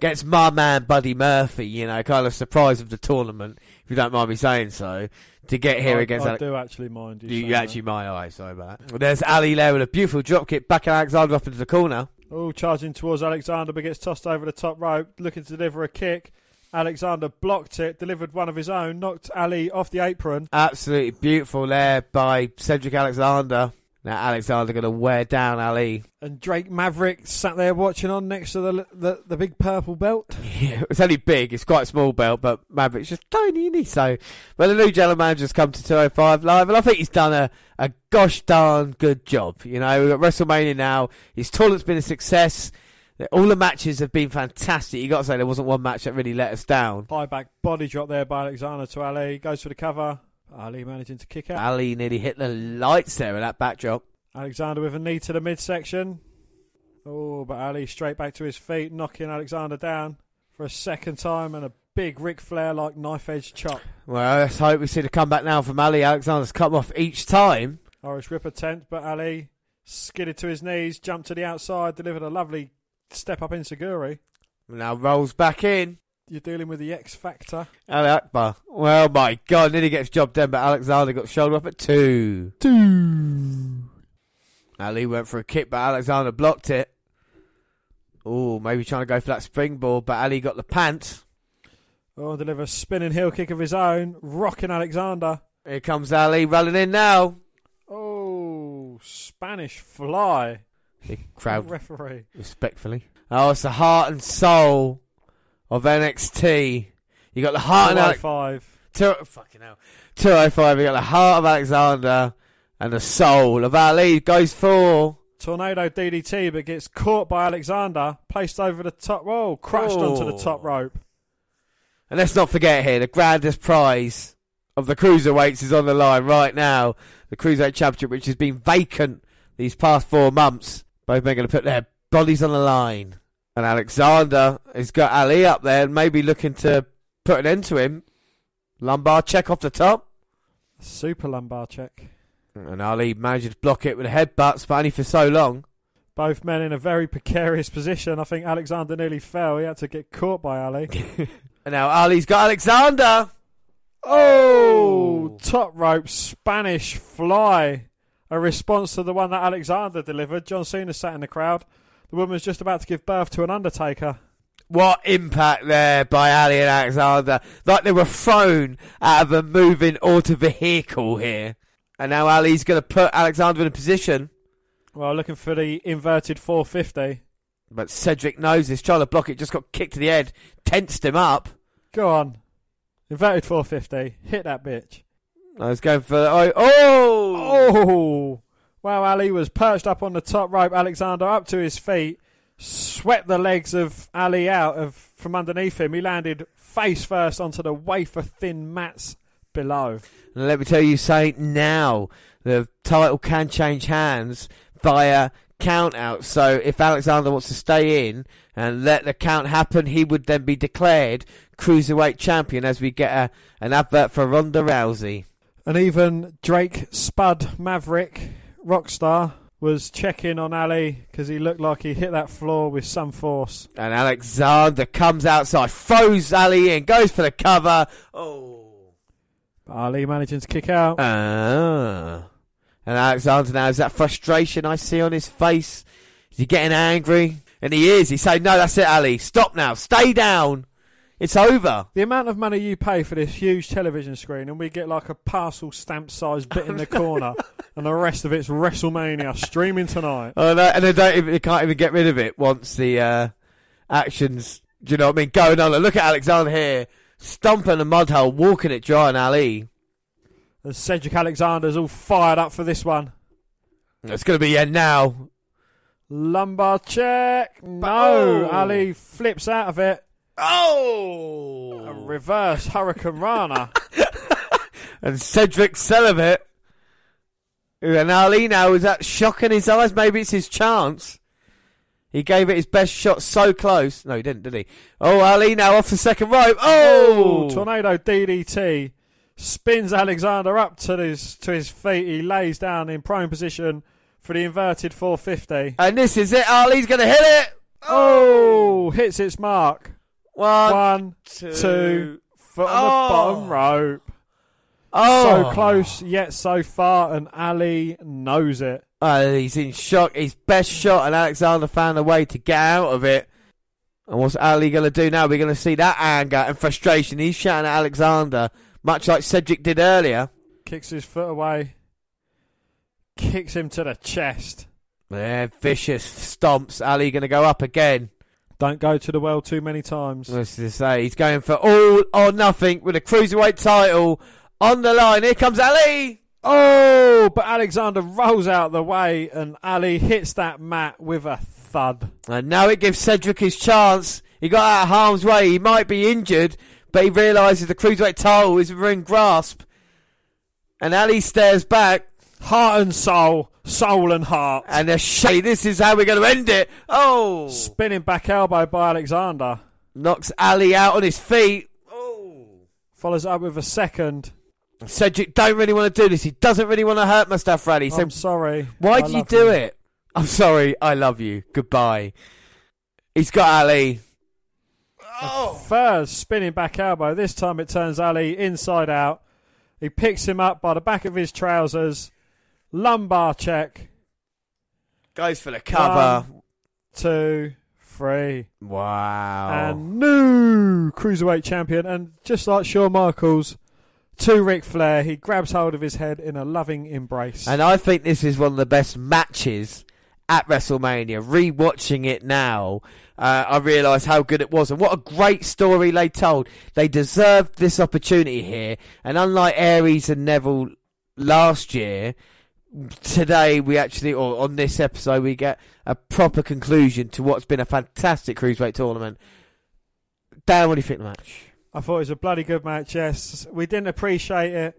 against my man Buddy Murphy, you know, kind of surprise of the tournament, if you don't mind me saying so, to get here I, against I Ale- do actually mind you. You, you actually my eye, sorry about that. Well, there's Ali there with a beautiful drop kick, back Alexander up into the corner. Oh, charging towards Alexander, but gets tossed over the top rope, looking to deliver a kick. Alexander blocked it, delivered one of his own, knocked Ali off the apron. Absolutely beautiful there by Cedric Alexander. Now Alexander going to wear down Ali. And Drake Maverick sat there watching on next to the the, the big purple belt. Yeah, it's only big. It's quite a small belt, but Maverick's just tiny, isn't he? So, but the new general manager's come to 205 Live, and I think he's done a, a gosh darn good job. You know, we've got WrestleMania now. His tournament's been a success. All the matches have been fantastic. You got to say there wasn't one match that really let us down. High back body drop there by Alexander to Ali. Goes for the cover. Ali managing to kick out. Ali nearly hit the lights there with that backdrop. Alexander with a knee to the midsection. Oh, but Ali straight back to his feet, knocking Alexander down for a second time and a big Ric Flair like knife edge chop. Well, let's hope we see the comeback now from Ali. Alexander's come off each time. Irish Ripper tent, but Ali skidded to his knees, jumped to the outside, delivered a lovely step up insecurity. Now rolls back in. You're dealing with the X Factor. Ali Akbar. Well, my God, nearly gets job done, but Alexander got shoulder up at two. Two. Ali went for a kick, but Alexander blocked it. Oh, maybe trying to go for that springboard, but Ali got the pants. Oh, deliver a spinning heel kick of his own, rocking Alexander. Here comes Ali running in now. Oh, Spanish fly. Big crowd, Referee. respectfully. Oh, it's the heart and soul of NXT. You got the heart High Alex- oh five. two, fucking hell. 205, you got the heart of Alexander and the soul of Ali. Goes for. Tornado DDT, but gets caught by Alexander, placed over the top. Whoa, crushed onto the top Oh. rope. And let's not forget here, the grandest prize of the cruiserweights is on the line right now. The cruiserweight championship, which has been vacant these past four months. Both men going to put their bodies on the line. And Alexander has got Ali up there and maybe looking to put an end to him. Lumbar check off the top. Super lumbar check. And Ali manages to block it with a headbutts, but only for so long. Both men in a very precarious position. I think Alexander nearly fell. He had to get caught by Ali. And now Ali's got Alexander. Oh, top rope Spanish fly. A response to the one that Alexander delivered. John Cena sat in the crowd. The woman was just about to give birth to an Undertaker. What impact there by Ali and Alexander. Like they were thrown out of a moving auto vehicle here. And now Ali's going to put Alexander in a position. Well, looking for the inverted 450. But Cedric knows this. Trying to block it. Just got kicked to the head. Tensed him up. Go on. Inverted 450. Hit that bitch. I was going for. Oh! Oh! Wow, Ali was perched up on the top rope. Alexander up to his feet. Swept the legs of Ali out of from underneath him. He landed face first onto the wafer thin mats below. And let me tell you something now. The title can change hands via count out. So if Alexander wants to stay in and let the count happen, he would then be declared cruiserweight champion as we get a, an advert for Ronda Rousey. And even Drake Spud Maverick Rockstar was checking on Ali because he looked like he hit that floor with some force. And Alexander comes outside, throws Ali in, goes for the cover. Oh. But Ali managing to kick out. Ah. And Alexander now has that frustration I see on his face. Is he getting angry? And he is. He's saying, no, that's it, Ali. Stop now. Stay down. It's over. The amount of money you pay for this huge television screen, and we get like a parcel stamp sized bit in the corner, and the rest of it's WrestleMania streaming tonight. Oh, no, and they, don't even, they can't even get rid of it once the uh, actions, do you know what I mean, going on. Look at Alexander here, stumping a mud hole, walking it dry on Ali. And Cedric Alexander's all fired up for this one. It's going to be the end now. Lumbar check. No, Oh. Ali flips out of it. Oh! A Oh! reverse Hurricane Rana. And Cedric Celibate. And Ali now is that shock in his eyes. Maybe it's his chance. He gave it his best shot so close. No, he didn't, did he? Oh, Ali now off the second rope. Oh! Tornado DDT spins Alexander up to his to his feet. He lays down in prone position for the inverted 450. And this is it. Ali's going to hit it. Oh, hits its mark. One, One, two. two, foot on Oh. the bottom rope. Oh. So close yet so far, and Ali knows it. Oh, he's in shock. His best shot, and Alexander found a way to get out of it. And what's Ali going to do now? We're going to see that anger and frustration. He's shouting at Alexander, much like Cedric did earlier. Kicks his foot away. Kicks him to the chest. Yeah, vicious stomps. Ali going to go up again. Don't go to the well too many times. What's to say? He's going for all or nothing with a cruiserweight title on the line. Here comes Ali. Oh, but Alexander rolls out the way, and Ali hits that mat with a thud. And now it gives Cedric his chance. He got out of harm's way. He might be injured, but he realises the cruiserweight title is within grasp. And Ali stares back. Heart and soul, soul and heart. And a shay, this is how we're going to end it. Oh! Spinning back elbow by Alexander. Knocks Ali out on his feet. Oh! Follows up with a second. Cedric don't really want to do this. He doesn't really want to hurt Mustafa Ali. So I'm sorry. why I do you love do it? I'm sorry. I love you. Goodbye. He's got Ali. Oh. First spinning back elbow. This time it turns Ali inside out. He picks him up by the back of his trousers. Lumbar check. Goes for the cover. One, two, three. Wow. And new cruiserweight champion. And just like Shawn Michaels, to Ric Flair, he grabs hold of his head in a loving embrace. And I think this is one of the best matches at WrestleMania. Rewatching it now, uh, I realise how good it was, and what a great story they told. They deserved this opportunity here, and unlike Aries and Neville last year, today we actually, or on this episode, we get a proper conclusion to what's been a fantastic cruiserweight tournament. Dan, what do you think of the match? I thought it was a bloody good match, yes. We didn't appreciate it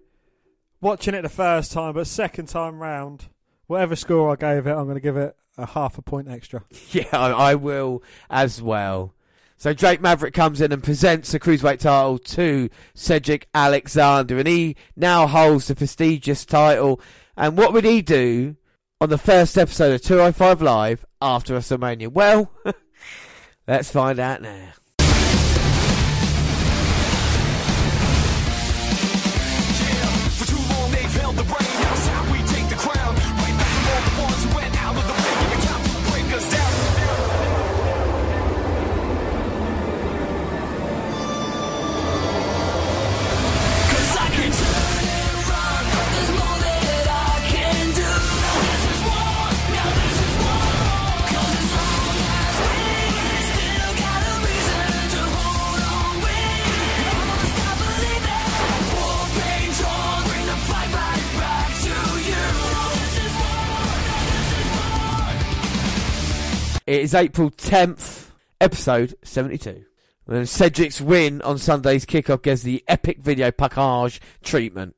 watching it the first time, but second time round, whatever score I gave it, I'm going to give it a half a point extra. Yeah, I, I will as well. So Drake Maverick comes in and presents the cruiserweight title to Cedric Alexander, and he now holds the prestigious title. And what would he do on the first episode of 205 Live after WrestleMania? Well, let's find out now. It is April 10th, episode 72. And Cedric's win on Sunday's kickoff gets the epic video package treatment.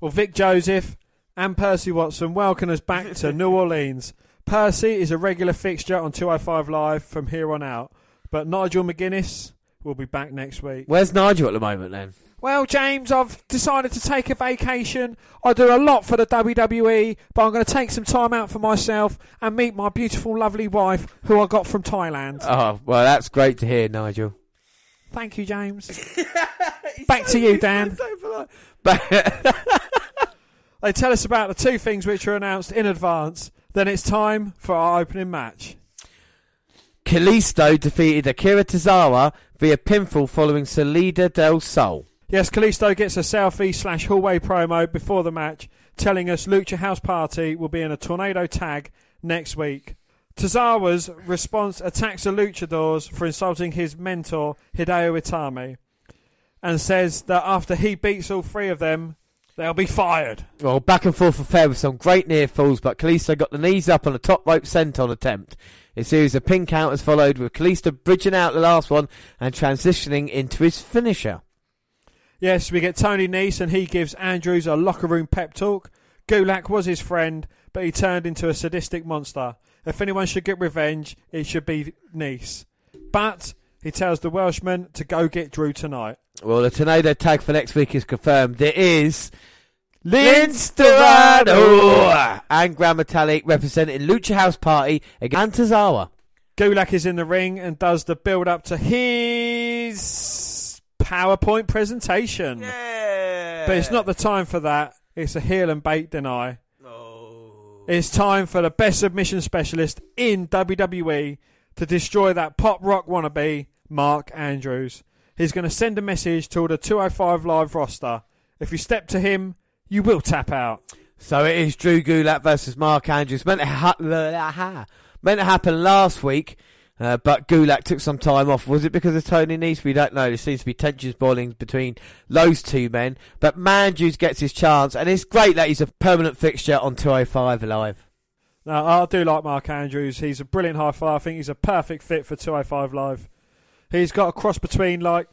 Well, Vic Joseph and Percy Watson welcome us back to New Orleans. Percy is a regular fixture on 205 Live from here on out, but Nigel McGuinness will be back next week. Where's Nigel at the moment then? Well, James, I've decided to take a vacation. I do a lot for the WWE, but I'm going to take some time out for myself and meet my beautiful, lovely wife, who I got from Thailand. Oh, well, that's great to hear, Nigel. Thank you, James. Back to you, Dan. They tell us about the two things which are announced in advance. Then it's time for our opening match. Kalisto defeated Akira Tozawa via pinfall following Salida del Sol. Yes, Kalisto gets a selfie slash hallway promo before the match, telling us Lucha House Party will be in a tornado tag next week. Tozawa's response attacks the Luchadors for insulting his mentor Hideo Itami, and says that after he beats all three of them, they'll be fired. Well, back and forth affair with some great near falls, but Kalisto got the knees up on a top rope senton attempt. A series of pin counters followed with Kalisto bridging out the last one and transitioning into his finisher. Yes, we get Tony Nese, and he gives Andrews a locker room pep talk. Gulak was his friend, but he turned into a sadistic monster. If anyone should get revenge, it should be Nese. But he tells the Welshman to go get Drew tonight. Well, the tornado tag for next week is confirmed. It is Lince Dorado and Gran Metalik representing Lucha House Party against Tozawa. Gulak is in the ring and does the build up to his PowerPoint presentation. But it's not the time for that. It's a heel and bait deny. Oh. It's time for the best submission specialist in WWE to destroy that pop rock wannabe, Mark Andrews. He's going to send a message to all the 205 Live roster. If you step to him, you will tap out. So it is Drew Gulak versus Mark Andrews. Meant to, ha- meant to happen last week, uh, but Gulak took some time off. Was it because of Tony Nese? We don't know. There seems to be tensions boiling between those two men. But Andrews gets his chance, and it's great that he's a permanent fixture on 205 Live. Now, I do like Mark Andrews. He's a brilliant high flyer. I think he's a perfect fit for 205 Live. He's got a cross between like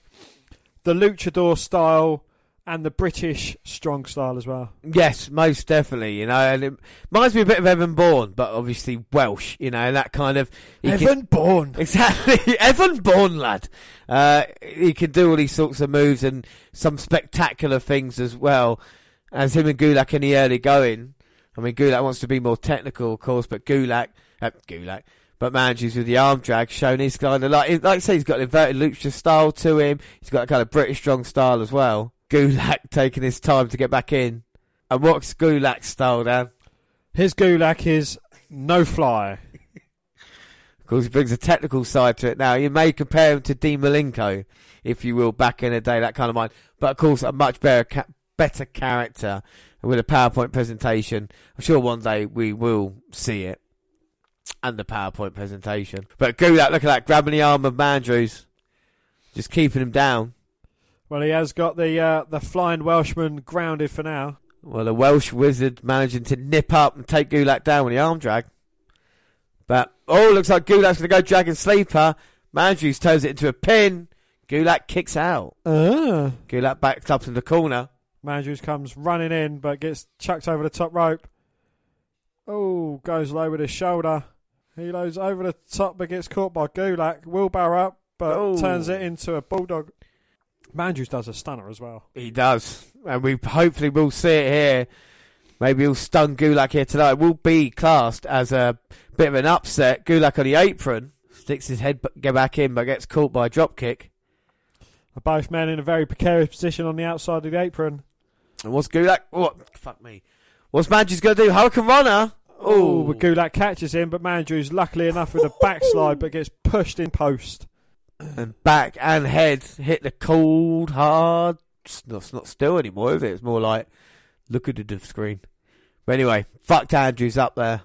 the luchador style and the British strong style as well. Yes, most definitely. You know, and it reminds me a bit of Evan Bourne, but obviously Welsh. You know, and that kind of he can- Evan Bourne. Exactly, Evan Bourne, lad. Uh, he can do all these sorts of moves and some spectacular things as well. As him and Gulak in the early going. I mean, Gulak wants to be more technical, of course, but Gulak, uh, Gulak, but Mandrews with the arm drag, showing his kind of like, like I say, he's got an inverted lucha style to him. He's got a kind of British strong style as well. Gulak taking his time to get back in. And what's Gulak's style, Dan? His Gulak is no fly. Of course, he brings a technical side to it now. You may compare him to Dean Malenko, if you will, back in the day, that kind of mind. But of course, a much better, ca- better character with a PowerPoint presentation. I'm sure one day we will see it. And the PowerPoint presentation. But Gulak, look at that, grabbing the arm of Mandrews. Just keeping him down. Well, he has got the uh, the flying Welshman grounded for now. Well, the Welsh wizard managing to nip up and take Gulak down with the arm drag. But, oh, looks like Gulak's going to go Dragon Sleeper. Mandrews turns it into a pin. Gulak kicks out. Ah. Gulak backs up in the corner. Mandrews comes running in, but gets chucked over the top rope. Oh, goes low with his shoulder. He loads over the top, but gets caught by Gulak. Wheelbarrow up, but Oh. turns it into a bulldog. Mandrews does a stunner as well. He does. And we hopefully will see it here. Maybe he'll stun Gulak here tonight. It will be classed as a bit of an upset. Gulak on the apron. Sticks his head get back in, but gets caught by a drop kick. Both men in a very precarious position on the outside of the apron. And what's Gulak? What? Fuck me. What's Mandrews going to do? Hurricane Runner? Oh, Oh, but Gulak catches him, but Mandrews luckily enough with a backslide, but gets pushed in post. And back and head hit the cold, hard. It's not, it's not still anymore, is it? It's more like look at the screen. But anyway, fucked Andrews up there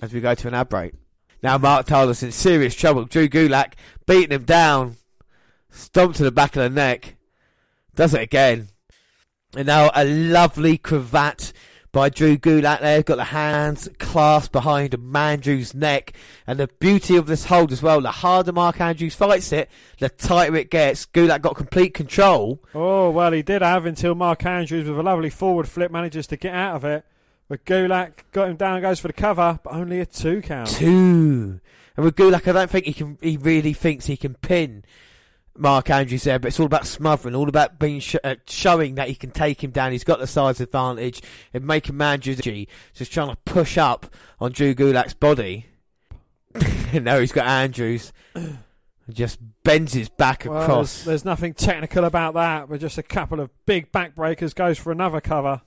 as we go to an ad break. Now Mark Tyler's in serious trouble. Drew Gulak beating him down, stomped to the back of the neck, does it again. And now a lovely cravat by Drew Gulak there. Got the hands clasped behind Mandrew's neck. And the beauty of this hold as well, the harder Mark Andrews fights it, the tighter it gets. Gulak got complete control. Oh, well, he did have until Mark Andrews with a lovely forward flip manages to get out of it. But Gulak got him down, goes for the cover, but only a two count. Two. And with Gulak, I don't think he can. He really thinks he can pin Mark Andrews there, but it's all about smothering, all about being sh- uh, showing that he can take him down. He's got the size advantage and making Andrews just trying to push up on Drew Gulak's body. now he's got Andrews. Just bends his back Well, across. there's, there's nothing technical about that, but just a couple of big backbreakers goes for another cover.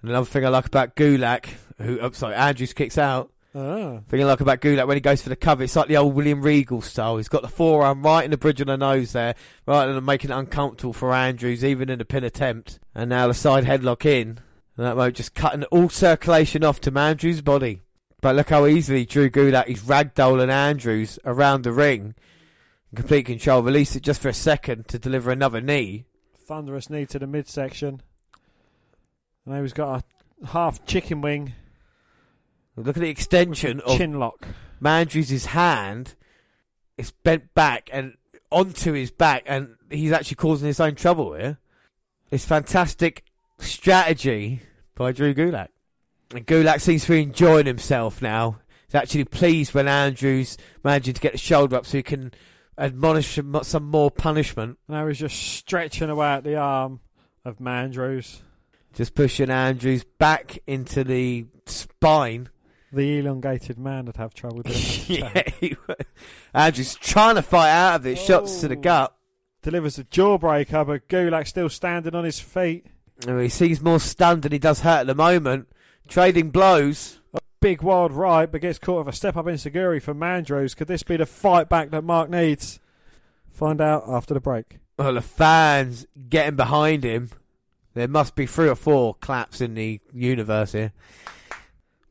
And another thing I like about Gulak, who, oh, sorry, Andrews kicks out. Ah. Thing I like about Gulak when he goes for the cover, it's like the old William Regal style. He's got the forearm right in the bridge of the nose there, right and making it uncomfortable for Andrews, even in the pin attempt. And now the side headlock in, and that way just cutting all circulation off to Andrews' body. But look how easily Drew Gulak is ragdolling Andrews around the ring. In complete control, release it just for a second to deliver another knee. Thunderous knee to the midsection. And he's got a half chicken wing Look at the extension of chin lock. Mandrews' hand is bent back and onto his back, and he's actually causing his own trouble here. It's fantastic strategy by Drew Gulak. And Gulak seems to be enjoying himself now. He's actually pleased when Andrews managing to get the shoulder up so he can admonish him some more punishment. Now he's just stretching away at the arm of Mandrews. Just pushing Andrews back into the spine. The elongated man would have trouble doing that. yeah, he. Andrews trying to fight out of it. Shots to the Oh. gut. Delivers a jawbreaker, but Gulak still standing on his feet. Oh, he seems more stunned than he does hurt at the moment. Trading blows. A Big wild right, but gets caught with a step up enzuigiri for Mandrews. Could this be the fight back that Mark needs? Find out after the break. Well, the fans getting behind him. There must be three or four claps in the universe here.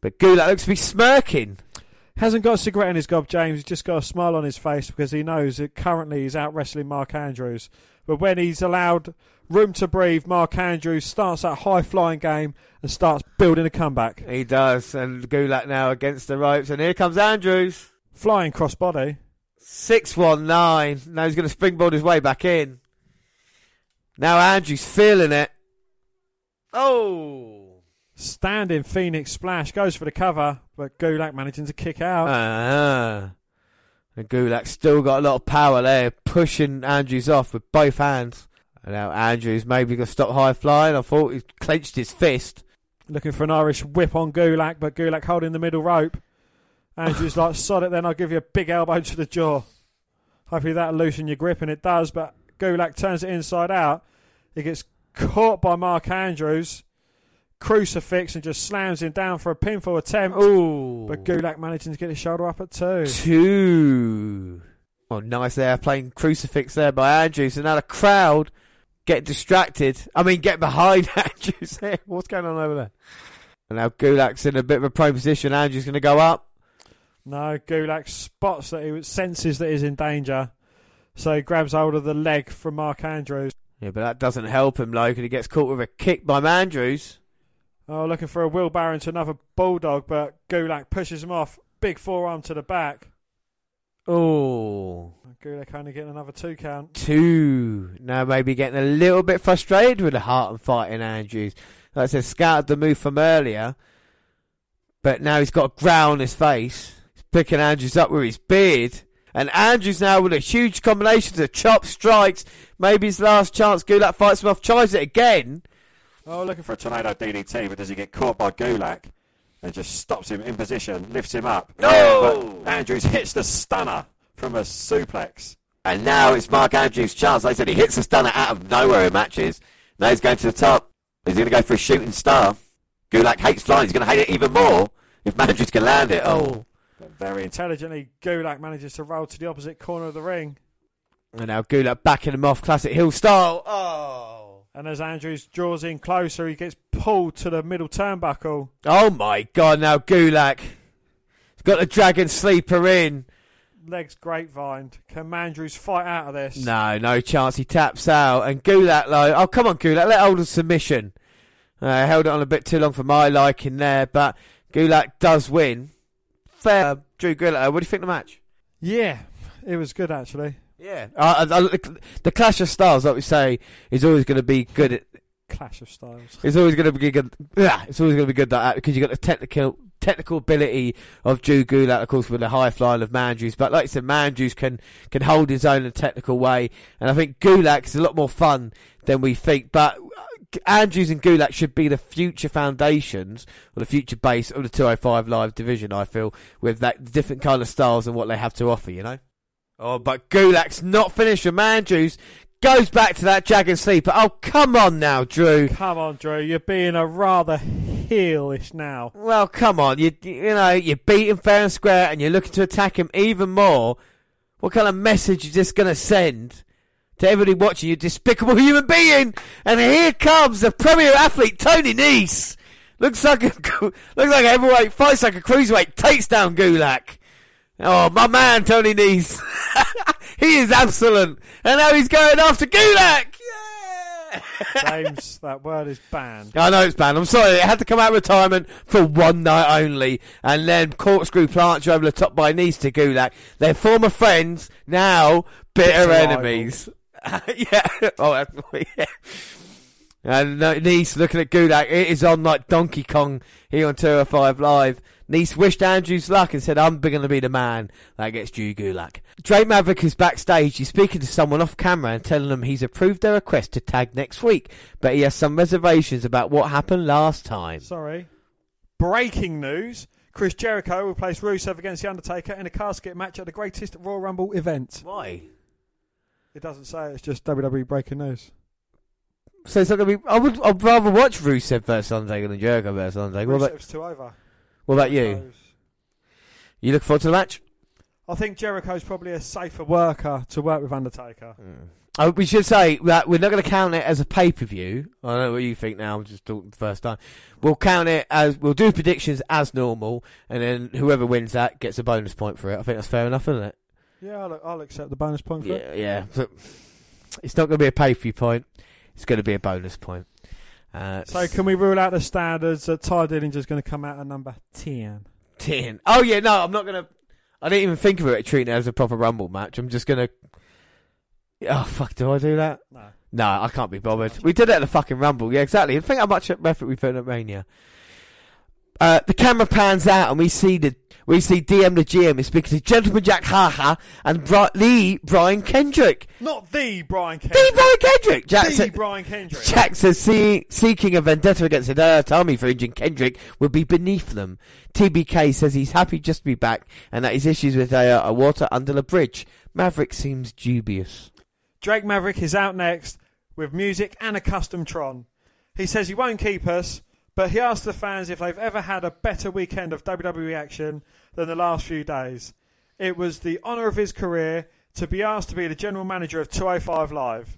But Gulak looks to be smirking. Hasn't got a cigarette in his gob, James. He's just got a smile on his face because he knows that currently he's out wrestling Mark Andrews. But when he's allowed room to breathe, Mark Andrews starts that high flying game and starts building a comeback. He does. And Gulak now against the ropes. And here comes Andrews. Flying crossbody. 619. Now he's going to springboard his way back in. Now Andrews feeling it. Oh. Standing Phoenix Splash goes for the cover, but Gulak managing to kick out. Ah. And Gulak still got a lot of power there, pushing Andrews off with both hands. And now Andrews maybe going to stop high flying. I thought he clenched his fist. Looking for an Irish whip on Gulak, but Gulak holding the middle rope. Andrews like, sod it then, I'll give you a big elbow to the jaw. Hopefully that'll loosen your grip, and it does, but Gulak turns it inside out. He gets caught by Mark Andrews, crucifix, and just slams him down for a pinfall attempt. Ooh. But Gulak managing to get his shoulder up at two. Two. Oh, nice there. Playing crucifix there by Andrews. And now the crowd get distracted. I mean, get behind Andrews there. What's going on over there? And now Gulak's in a bit of a prone position. Andrews going to go up. No, Gulak spots that he senses that he's in danger, so he grabs hold of the leg from Mark Andrews. Yeah, but that doesn't help him, like, and he gets caught with a kick by Andrews. Oh, looking for a wheelbarrow into another bulldog, but Gulak pushes him off. Big forearm to the back. Oh, Gulak only getting another two count. two. Now maybe getting a little bit frustrated with the heart and fighting Andrews. Like I said, scouted the move from earlier, but now he's got a growl on his face. He's picking Andrews up with his beard. And Andrews now with a huge combination of chop strikes. Maybe his last chance. Gulak fights him off, tries it again. Oh, looking for For a tornado DDT, but does he get caught by Gulak? And just stops him in position, lifts him up. No! But Andrews hits the stunner from a suplex. And now it's Mark Andrews' chance. Like I said, he hits the stunner out of nowhere in matches. Now he's going to the top. He's going to go for a shooting star. Gulak hates flying. He's going to hate it even more if Andrews can land it. Oh. oh. But very intelligently, Gulak manages to roll to the opposite corner of the ring. And now Gulak backing him off, classic heel style. Oh. And as Andrews draws in closer, he gets pulled to the middle turnbuckle. Oh my god, now Gulak. He's got the dragon sleeper in. Legs grapevine. Can Andrews fight out of this? No, no chance. He taps out. And Gulak, like, oh, come on, Gulak, let hold of submission. Uh, held it on a bit too long for my liking there, but Gulak does win. Fair. Drew Gulak, what do you think of the match? Yeah, it was good actually. Yeah. Uh, uh, the, the Clash of Styles, like we say, is always going to be good at. Clash of styles. It's always going to be good. Yeah, it's always going to be good at that because you have got the technical technical ability of Drew Gulak, of course, with the high flying of Mandrews. But like I said, Mandrews can can hold his own in a technical way, and I think Gulak is a lot more fun than we think. But uh, Andrews and Gulak should be the future foundations or the future base of the 205 Live division. I feel with that different kind of styles and what they have to offer. You know. Oh, but Gulak's not finished with Mandrews. Goes back to that Dragon Sleeper. Oh, come on now, Drew. Come on, Drew. You're being a rather heelish now. Well, come on. You you know you beat him fair and square, and you're looking to attack him even more. What kind of message you just gonna send to everybody watching? You despicable human being. And here comes the premier athlete, Tony Nese. Looks like a looks like a heavyweight fights like a cruiserweight. Takes down Gulak. Oh, my man, Tony Nese. he is excellent. And now he's going after Gulak. Yeah. James, that word is banned. I know it's banned. I'm sorry. It had to come out of retirement for one night only, and then corkscrew plants you over the top by Nese to Gulak. They're former friends, now bitter Bitter enemies. yeah. Oh, yeah. And uh, Nese looking at Gulak. It is on like Donkey Kong here on 205 Live. Nese wished Andrews luck and said, I'm going to be the man that gets Drew Gulak. Drake Maverick is backstage. He's speaking to someone off camera and telling them he's approved their request to tag next week, but he has some reservations about what happened last time. Sorry. Breaking news. Chris Jericho will place Rusev against The Undertaker in a casket match at the greatest Royal Rumble event. Why? It doesn't say, it's just WWE breaking news. So it's not going to be. I would. I'd rather watch Rusev versus Undertaker than Jericho versus Undertaker. Rusev's too over. What about you? You look forward to the match? I think Jericho's probably a safer worker to work with Undertaker. Oh, we should say that we're not going to count it as a pay per view. I don't know what you think now. I'm just talking the first time. We'll count it as we'll do predictions as normal, and then whoever wins that gets a bonus point for it. I think that's fair enough, isn't it? Yeah, I'll, I'll accept the bonus point for it. Yeah, yeah. So, it's not going to be a pay per view point. It's going to be a bonus point. Uh, So can we rule out the standards that Tye Dillinger's going to come out at number 10? ten? Oh yeah, no, I'm not going to. I didn't even think of it treating it as a proper Rumble match. I'm just going to Oh fuck! Do I do that? No. No, I can't be bothered. We did it at the fucking Rumble. Yeah, exactly. Think how much effort we put in at Mania. Uh, the camera pans out and we see the we see DM the GM is speaking to Gentleman Jack Haha and Bri- Lee Brian Kendrick. Not the Brian Kendrick. The Brian Kendrick. Jack the said- Brian Kendrick. Jack says see, seeking a vendetta against the Dirt Army for injuring Kendrick would be beneath them. TBK says he's happy just to be back and that his issues with uh, are water under the bridge. Maverick seems dubious. Drake Maverick is out next with music and a custom Tron. He says he won't keep us, but he asked the fans if they've ever had a better weekend of WWE action than the last few days. It was the honour of his career to be asked to be the general manager of 205 Live,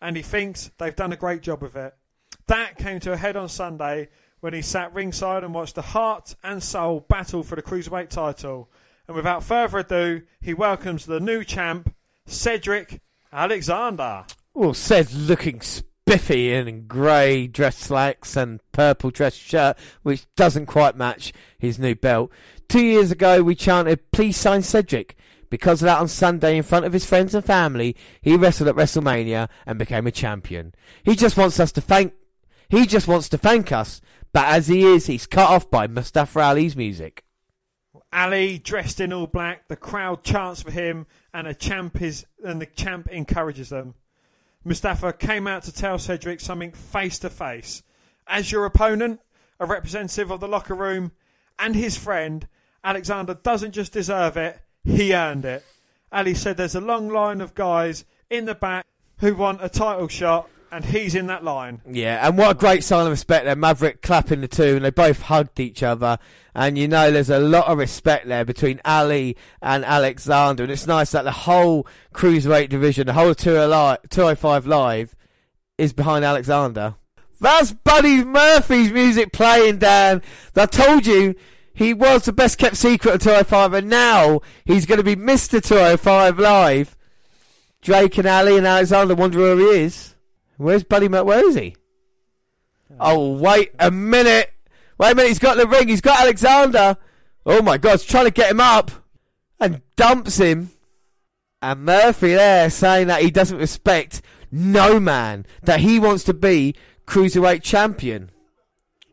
and he thinks they've done a great job of it. That came to a head on Sunday when he sat ringside and watched the heart and soul battle for the Cruiserweight title. And without further ado, he welcomes the new champ, Cedric Alexander. Well, said looking spiffy in grey dress slacks and purple dress shirt, which doesn't quite match his new belt. Two years ago, we chanted, please sign Cedric. Because of that on Sunday in front of his friends and family, he wrestled at WrestleMania and became a champion. He just wants us to thank, he just wants to thank us, but as he is, he's cut off by Mustafa Ali's music. Ali dressed in all black, the crowd chants for him, and a champ is and the champ encourages them. Mustafa came out to tell Cedric something face to face. As your opponent, a representative of the locker room, and his friend, Alexander doesn't just deserve it, he earned it. Ali said there's a long line of guys in the back who want a title shot, and he's in that line. Yeah, and what a great sign of respect there. Maverick clapping the two, and they both hugged each other. And you know, there's a lot of respect there between Ali and Alexander. And it's nice that the whole cruiserweight division, the whole 205 Live, is behind Alexander. That's Buddy Murphy's music playing, Dan. I told you he was the best kept secret of 205, and now he's going to be Mr. 205 Live. Drake and Ali and Alexander wonder where he is. Where's Buddy Murphy? Where is he? Oh, wait a minute. Wait a minute, he's got the ring. He's got Alexander. Oh my God, he's trying to get him up and dumps him. And Murphy there saying that he doesn't respect no man, that he wants to be cruiserweight champion.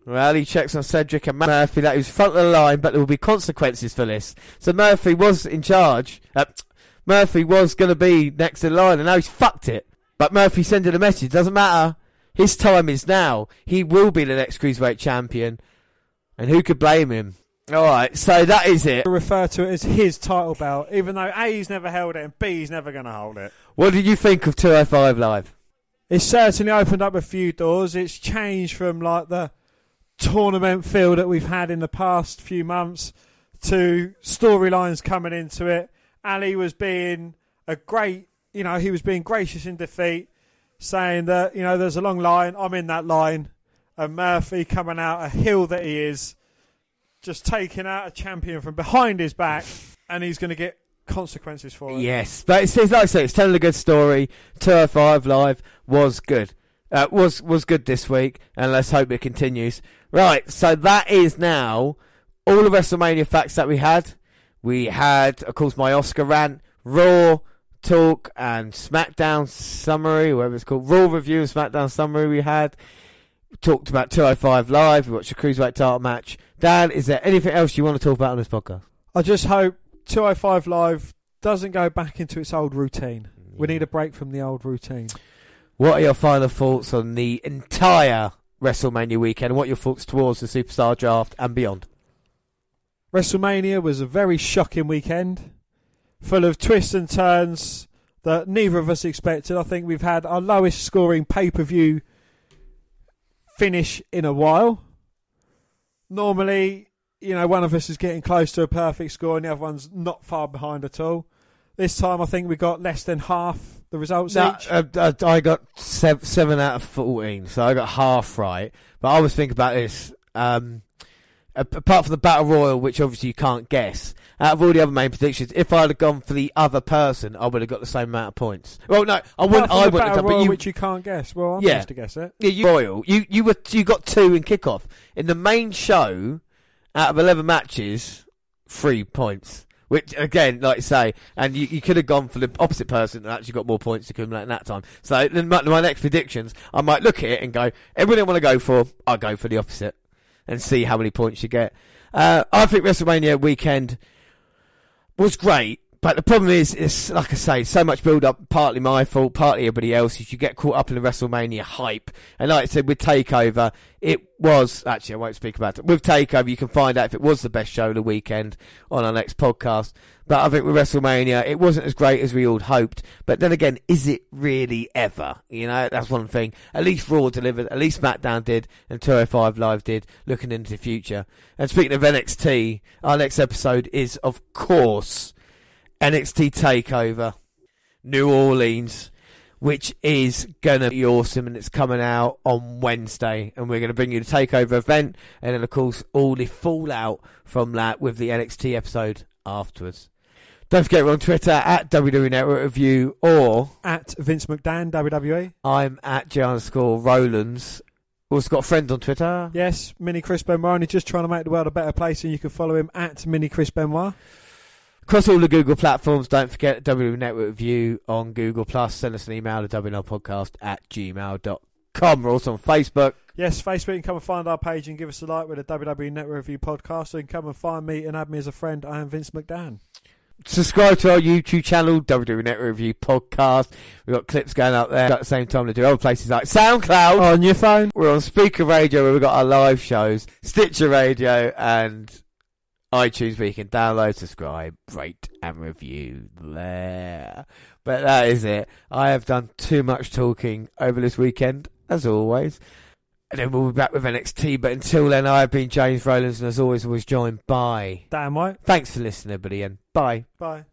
Well, he checks on Cedric and Murphy that he was front of the line, but there will be consequences for this. So Murphy was in charge. Uh, Murphy was going to be next in line, and now he's fucked it. But Murphy sending a message. Doesn't matter. His time is now. He will be the next cruiserweight champion, and who could blame him? All right, so that is it. Refer to it as his title belt, even though A, he's never held it, and B, he's never going to hold it. What did you think of 205 Live? It's certainly opened up a few doors. It's changed from like the tournament feel that we've had in the past few months to storylines coming into it. Ali was being a great, you know, he was being gracious in defeat, saying that, you know, there's a long line, I'm in that line. And Murphy coming out a heel that he is, just taking out a champion from behind his back, and he's going to get consequences for it. Yes, but it's, it's like I say, it's telling a good story. 205 Live was good. Uh, was was good this week, and let's hope it continues. Right, so that is now all the WrestleMania facts that we had. We had, of course, my Oscar rant, Raw talk, and SmackDown summary, whatever it's called, Raw review and SmackDown summary. We had talked about 205 Live. We watched the Cruiserweight title match. Dan, is there anything else you want to talk about on this podcast? I just hope 205 Live doesn't go back into its old routine. We need a break from the old routine. What are your final thoughts on the entire WrestleMania weekend? What are your thoughts towards the Superstar Draft and beyond? WrestleMania was a very shocking weekend, full of twists and turns that neither of us expected. I think we've had our lowest scoring pay per view finish in a while. Normally, you know, one of us is getting close to a perfect score and the other one's not far behind at all. This time, I think we got less than half the results No, each. uh, uh, I got seven, seven out of 14, so I got half right. But I was thinking about this. Um, apart from the Battle Royal, which obviously you can't guess, out of all the other main predictions, if I'd have gone for the other person, I would have got the same amount of points. Well, no, I wouldn't. I wouldn't have done. But you, which you can't guess. Well, I'm Yeah. supposed to guess it. Yeah, you Royal. You you were you got two in kickoff in the main show. Out of eleven matches, three points. Which again, like you say, and you, you could have gone for the opposite person and actually got more points to accumulate in that time. So then my, my next predictions, I might look at it and go, everyone I want to go for, I'll go for the opposite and see how many points you get. Uh, I think WrestleMania weekend was great. But the problem is, it's like I say, so much build up. Partly my fault, partly everybody else's. You get caught up in the WrestleMania hype, and like I said, with Takeover, it was actually I won't speak about it. With Takeover, you can find out if it was the best show of the weekend on our next podcast. But I think with WrestleMania, it wasn't as great as we all hoped. But then again, is it really ever? You know, that's one thing. At least Raw delivered, at least SmackDown did, and 205 Live did, looking into the future. And speaking of NXT, our next episode is, of course, NXT Takeover, New Orleans, which is gonna be awesome, and it's coming out on Wednesday, and we're gonna bring you the Takeover event, and then of course all the fallout from that with the NXT episode afterwards. Don't forget we're on Twitter at WWE Network Review, or At Vince McDan, WWE. I'm at J underscore Rollins. Also got a friend on Twitter. Yes, Mini Chris Benoit, and he's just trying to make the world a better place, and you can follow him at Mini Chris Benoit. Across all the Google platforms, don't forget WWE Network Review on Google Plus. Send us an email to WNLpodcast at gmail.com. We're also on Facebook. Yes, Facebook, you can come and find our page and give us a like with the WWE Network Review podcast. So you can come and find me and add me as a friend. I am Vince McDan. Subscribe to our YouTube channel, WWE Network Review Podcast. We've got clips going up there at the same time to do other places like SoundCloud. On your phone. We're on Spreaker Radio where we've got our live shows, Stitcher Radio, and iTunes where you can download, subscribe, rate, and review there. But that is it. I have done too much talking over this weekend, as always. And then we'll be back with NXT. But until then, I have been James Rowlands, and as always, was joined by. Damn right. Thanks for listening, everybody, and bye. Bye.